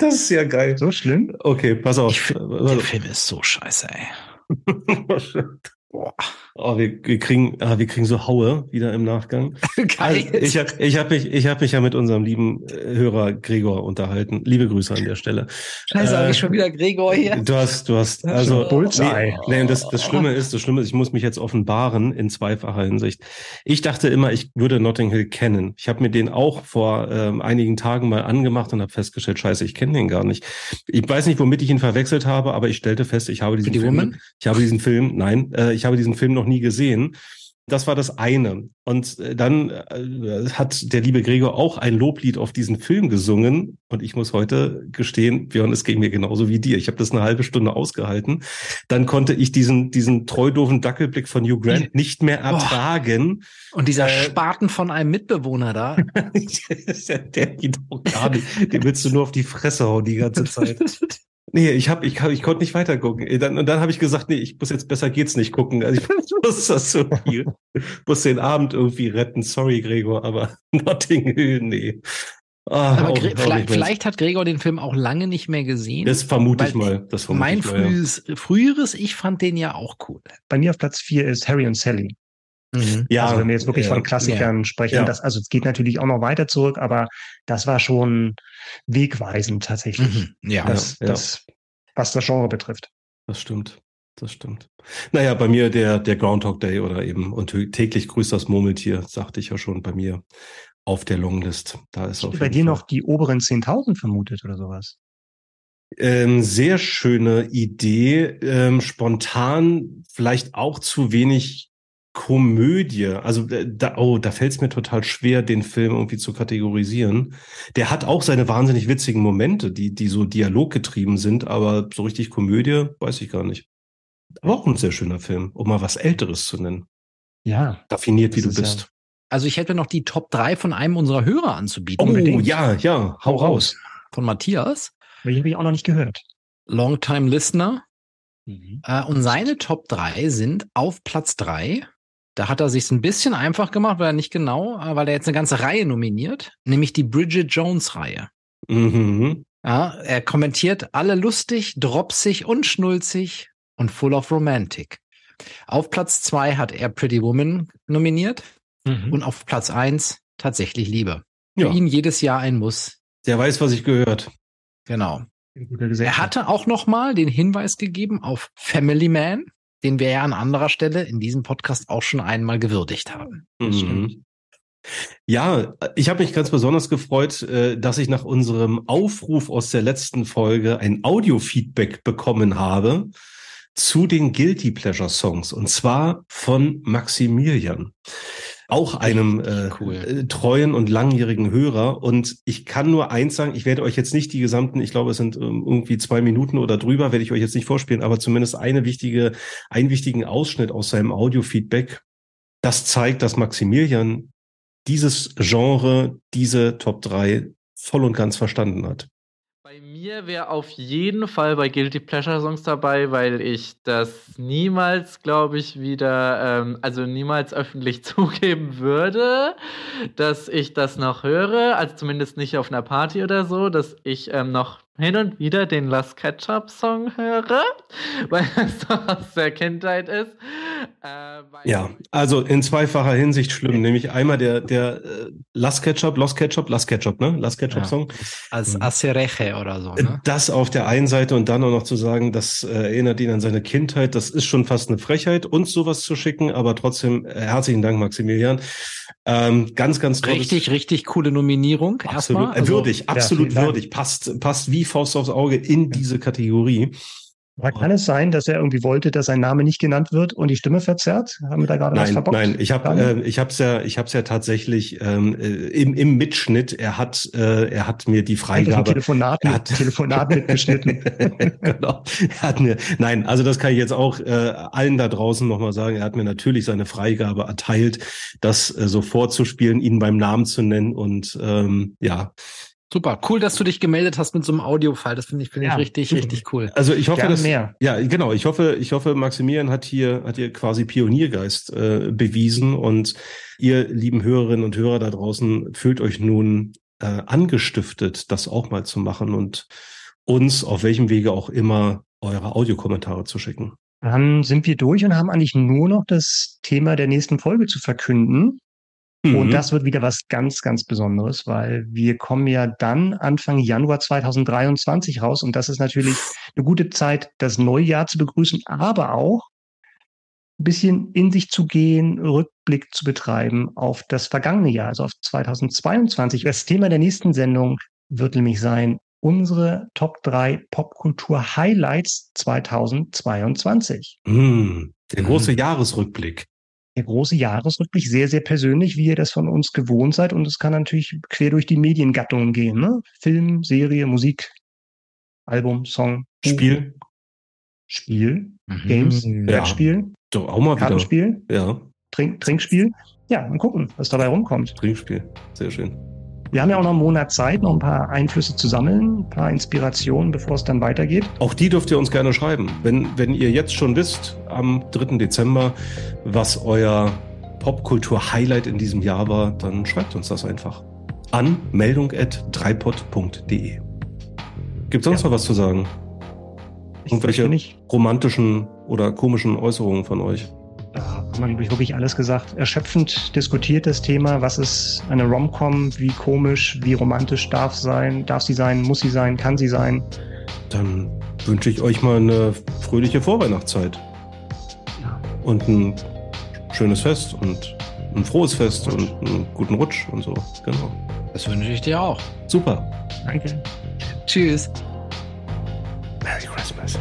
S1: Das ist ja geil.
S2: So schlimm?
S1: Okay, pass auf.
S3: Ich, der Film ist so scheiße, ey.
S1: Boah. Oh, wir, wir kriegen, ah, wir kriegen so Haue wieder im Nachgang. Geil. Also ich habe ich hab mich, ich hab mich ja mit unserem lieben äh, Hörer Gregor unterhalten. Liebe Grüße an der Stelle.
S3: Scheiße, äh, habe ich schon wieder Gregor hier.
S1: Du hast, du hast, also Bullseye. Nee, nee, das, das Schlimme ist, das Schlimme ist, ich muss mich jetzt offenbaren in zweifacher Hinsicht. Ich dachte immer, ich würde Notting Hill kennen. Ich habe mir den auch vor ähm, einigen Tagen mal angemacht und habe festgestellt, Scheiße, ich kenne den gar nicht. Ich weiß nicht, womit ich ihn verwechselt habe, aber ich stellte fest, ich habe diesen Film, Woman? ich habe diesen Film, nein, äh, ich habe diesen Film noch nie gesehen. Das war das eine. Und äh, dann äh, hat der liebe Gregor auch ein Loblied auf diesen Film gesungen. Und ich muss heute gestehen, Björn, es ging mir genauso wie dir. Ich habe das eine halbe Stunde ausgehalten. Dann konnte ich diesen, diesen treudoven Dackelblick von Hugh Grant nicht mehr ertragen.
S3: Oh. Und dieser äh, Spaten von einem Mitbewohner da.
S1: der geht auch gar nicht. Den willst du nur auf die Fresse hauen die ganze Zeit. Nee, ich hab, ich, hab, ich konnte nicht weiter gucken. Dann, und dann habe ich gesagt, nee, ich muss jetzt besser geht's nicht gucken. Also ich muss das so viel, muss den Abend irgendwie retten. Sorry, Gregor, aber Notting Hill, nee.
S3: Ah, aber auch, vielleicht, vielleicht, hat Gregor den Film auch lange nicht mehr gesehen.
S1: Das vermute ich mal. Das vermute
S3: mein
S1: ich
S3: mal, frühes, ja. früheres, ich fand den ja auch cool.
S2: Bei mir auf Platz vier ist Harry und Sally.
S1: Mhm. Ja, also
S2: wenn wir jetzt wirklich ja, von Klassikern ja, sprechen, ja. das, also es geht natürlich auch noch weiter zurück, aber das war schon wegweisend tatsächlich.
S3: Mhm. Ja,
S2: das, das was das Genre betrifft.
S1: Das stimmt. Das stimmt. Naja, bei mir der, der Groundhog Day oder eben und täglich grüßt das Murmeltier, sagte ich ja schon bei mir auf der Longlist. Da ist auf
S2: bei dir Fall. noch die oberen 10.000 vermutet oder sowas?
S1: Ähm, sehr schöne Idee. Ähm, spontan vielleicht auch zu wenig Komödie. Also äh, da, oh, da fällt es mir total schwer, den Film irgendwie zu kategorisieren. Der hat auch seine wahnsinnig witzigen Momente, die, die so dialoggetrieben sind, aber so richtig Komödie weiß ich gar nicht. Aber auch ein sehr schöner Film, um mal was Älteres zu nennen.
S2: Ja.
S1: Raffiniert, wie du bist. Ja.
S3: Also ich hätte noch die Top 3 von einem unserer Hörer anzubieten.
S1: Oh, unbedingt. ja, ja, hau raus.
S3: Von Matthias.
S2: Die habe ich auch noch nicht gehört.
S3: Longtime Listener. Mhm. Äh, und seine Top 3 sind auf Platz 3 da hat er sich ein bisschen einfach gemacht, weil er nicht genau, äh, weil er jetzt eine ganze Reihe nominiert, nämlich die Bridget Jones Reihe. Mhm. Ja, er kommentiert alle lustig, dropsig und schnulzig und full of romantic. Auf Platz zwei hat er Pretty Woman nominiert mhm. und auf Platz eins tatsächlich Liebe. Für ja. ihn jedes Jahr ein Muss.
S1: Der weiß, was ich gehört.
S3: Genau. Er hatte auch noch mal den Hinweis gegeben auf Family Man den wir ja an anderer Stelle in diesem Podcast auch schon einmal gewürdigt haben.
S1: Mhm. Ja, ich habe mich ganz besonders gefreut, äh, dass ich nach unserem Aufruf aus der letzten Folge ein Audio-Feedback bekommen habe zu den Guilty Pleasure Songs und zwar von Maximilian. Auch einem äh, cool. Äh, treuen und langjährigen Hörer. Und ich kann nur eins sagen, ich werde euch jetzt nicht die gesamten, ich glaube, es sind ähm, irgendwie zwei Minuten oder drüber, werde ich euch jetzt nicht vorspielen, aber zumindest eine wichtige, einen wichtigen Ausschnitt aus seinem Audio-Feedback. Das zeigt, dass Maximilian dieses Genre, diese Top 3 voll und ganz verstanden hat.
S4: Mir wäre auf jeden Fall bei Guilty Pleasure Songs dabei, weil ich das niemals, glaube ich, wieder, ähm, also niemals öffentlich zugeben würde, dass ich das noch höre, also zumindest nicht auf einer Party oder so, dass ich ähm, noch hin und wieder den Last Ketchup Song höre, weil das doch aus der Kindheit ist.
S1: Äh, ja, also in zweifacher Hinsicht schlimm, nämlich einmal der der äh, Last Ketchup, Lost Ketchup, Last Ketchup, ne? Last Ketchup Song. Ja,
S3: als mhm. Acereche oder so. Ne?
S1: Das auf der einen Seite und dann auch noch zu sagen, das äh, erinnert ihn an seine Kindheit, das ist schon fast eine Frechheit, uns sowas zu schicken, aber trotzdem äh, herzlichen Dank, Maximilian. Ähm, ganz, ganz
S3: tolles. Richtig, richtig coole Nominierung.
S1: Absolut, erstmal. Also, würdig, absolut ja, würdig. Passt, passt wie Faust aufs Auge in diese Kategorie.
S2: Aber kann es sein, dass er irgendwie wollte, dass sein Name nicht genannt wird und die Stimme verzerrt?
S1: Haben wir da gerade nein, was verbockt? Nein, ich habe äh, ich habe es ja ich habe es ja tatsächlich ähm, äh, im, im Mitschnitt. Er hat äh, er hat mir die Freigabe
S2: Telefonat,
S1: er hat,
S2: Telefonat mitgeschnitten.
S1: genau. Er hat mir nein, also das kann ich jetzt auch äh, allen da draußen nochmal sagen. Er hat mir natürlich seine Freigabe erteilt, das äh, so vorzuspielen, ihn beim Namen zu nennen und ähm, ja
S3: Super, cool, dass du dich gemeldet hast mit so einem Audiofile. Das finde ich, finde ja. ich richtig, richtig cool.
S1: Also ich hoffe, dass mehr. ja genau. Ich hoffe, ich hoffe, Maximilian hat hier hat hier quasi Pioniergeist äh, bewiesen und ihr lieben Hörerinnen und Hörer da draußen fühlt euch nun äh, angestiftet, das auch mal zu machen und uns auf welchem Wege auch immer eure Audiokommentare zu schicken.
S2: Dann sind wir durch und haben eigentlich nur noch das Thema der nächsten Folge zu verkünden. Mhm. Und das wird wieder was ganz, ganz Besonderes, weil wir kommen ja dann Anfang Januar 2023 raus und das ist natürlich eine gute Zeit, das neue Jahr zu begrüßen, aber auch ein bisschen in sich zu gehen, Rückblick zu betreiben auf das vergangene Jahr, also auf 2022. Das Thema der nächsten Sendung wird nämlich sein, unsere Top 3 Popkultur Highlights 2022.
S1: Mm, der große mhm. Jahresrückblick
S2: der große Jahresrückblick sehr, sehr persönlich, wie ihr das von uns gewohnt seid. Und es kann natürlich quer durch die Mediengattungen gehen. Ne? Film, Serie, Musik, Album, Song,
S1: Spiel.
S2: Spiel, mhm. Games, Brettspiel,
S1: Doch, auch mal
S2: Kartenspiel,
S1: wieder. Ja.
S2: Trink, Trinkspiel. Ja, mal gucken, was dabei rumkommt.
S1: Trinkspiel, sehr schön.
S2: Wir haben ja auch noch einen Monat Zeit, noch ein paar Einflüsse zu sammeln, ein paar Inspirationen, bevor es dann weitergeht.
S1: Auch die dürft ihr uns gerne schreiben. Wenn, wenn ihr jetzt schon wisst, am 3. Dezember, was euer Popkultur-Highlight in diesem Jahr war, dann schreibt uns das einfach an meldung.dreipod.de. Gibt sonst ja. noch was zu sagen? Irgendwelche romantischen oder komischen Äußerungen von euch?
S2: Da hat man wirklich alles gesagt. Erschöpfend diskutiert das Thema, was ist eine Rom-Com, wie komisch, wie romantisch darf sein, darf sie sein, muss sie sein, kann sie sein.
S1: Dann wünsche ich euch mal eine fröhliche Vorweihnachtszeit. Ja. Und ein schönes Fest und ein frohes Fest und einen guten Rutsch und so. Genau.
S3: Das wünsche ich dir auch.
S1: Super.
S2: Danke.
S3: Tschüss.
S1: Merry Christmas.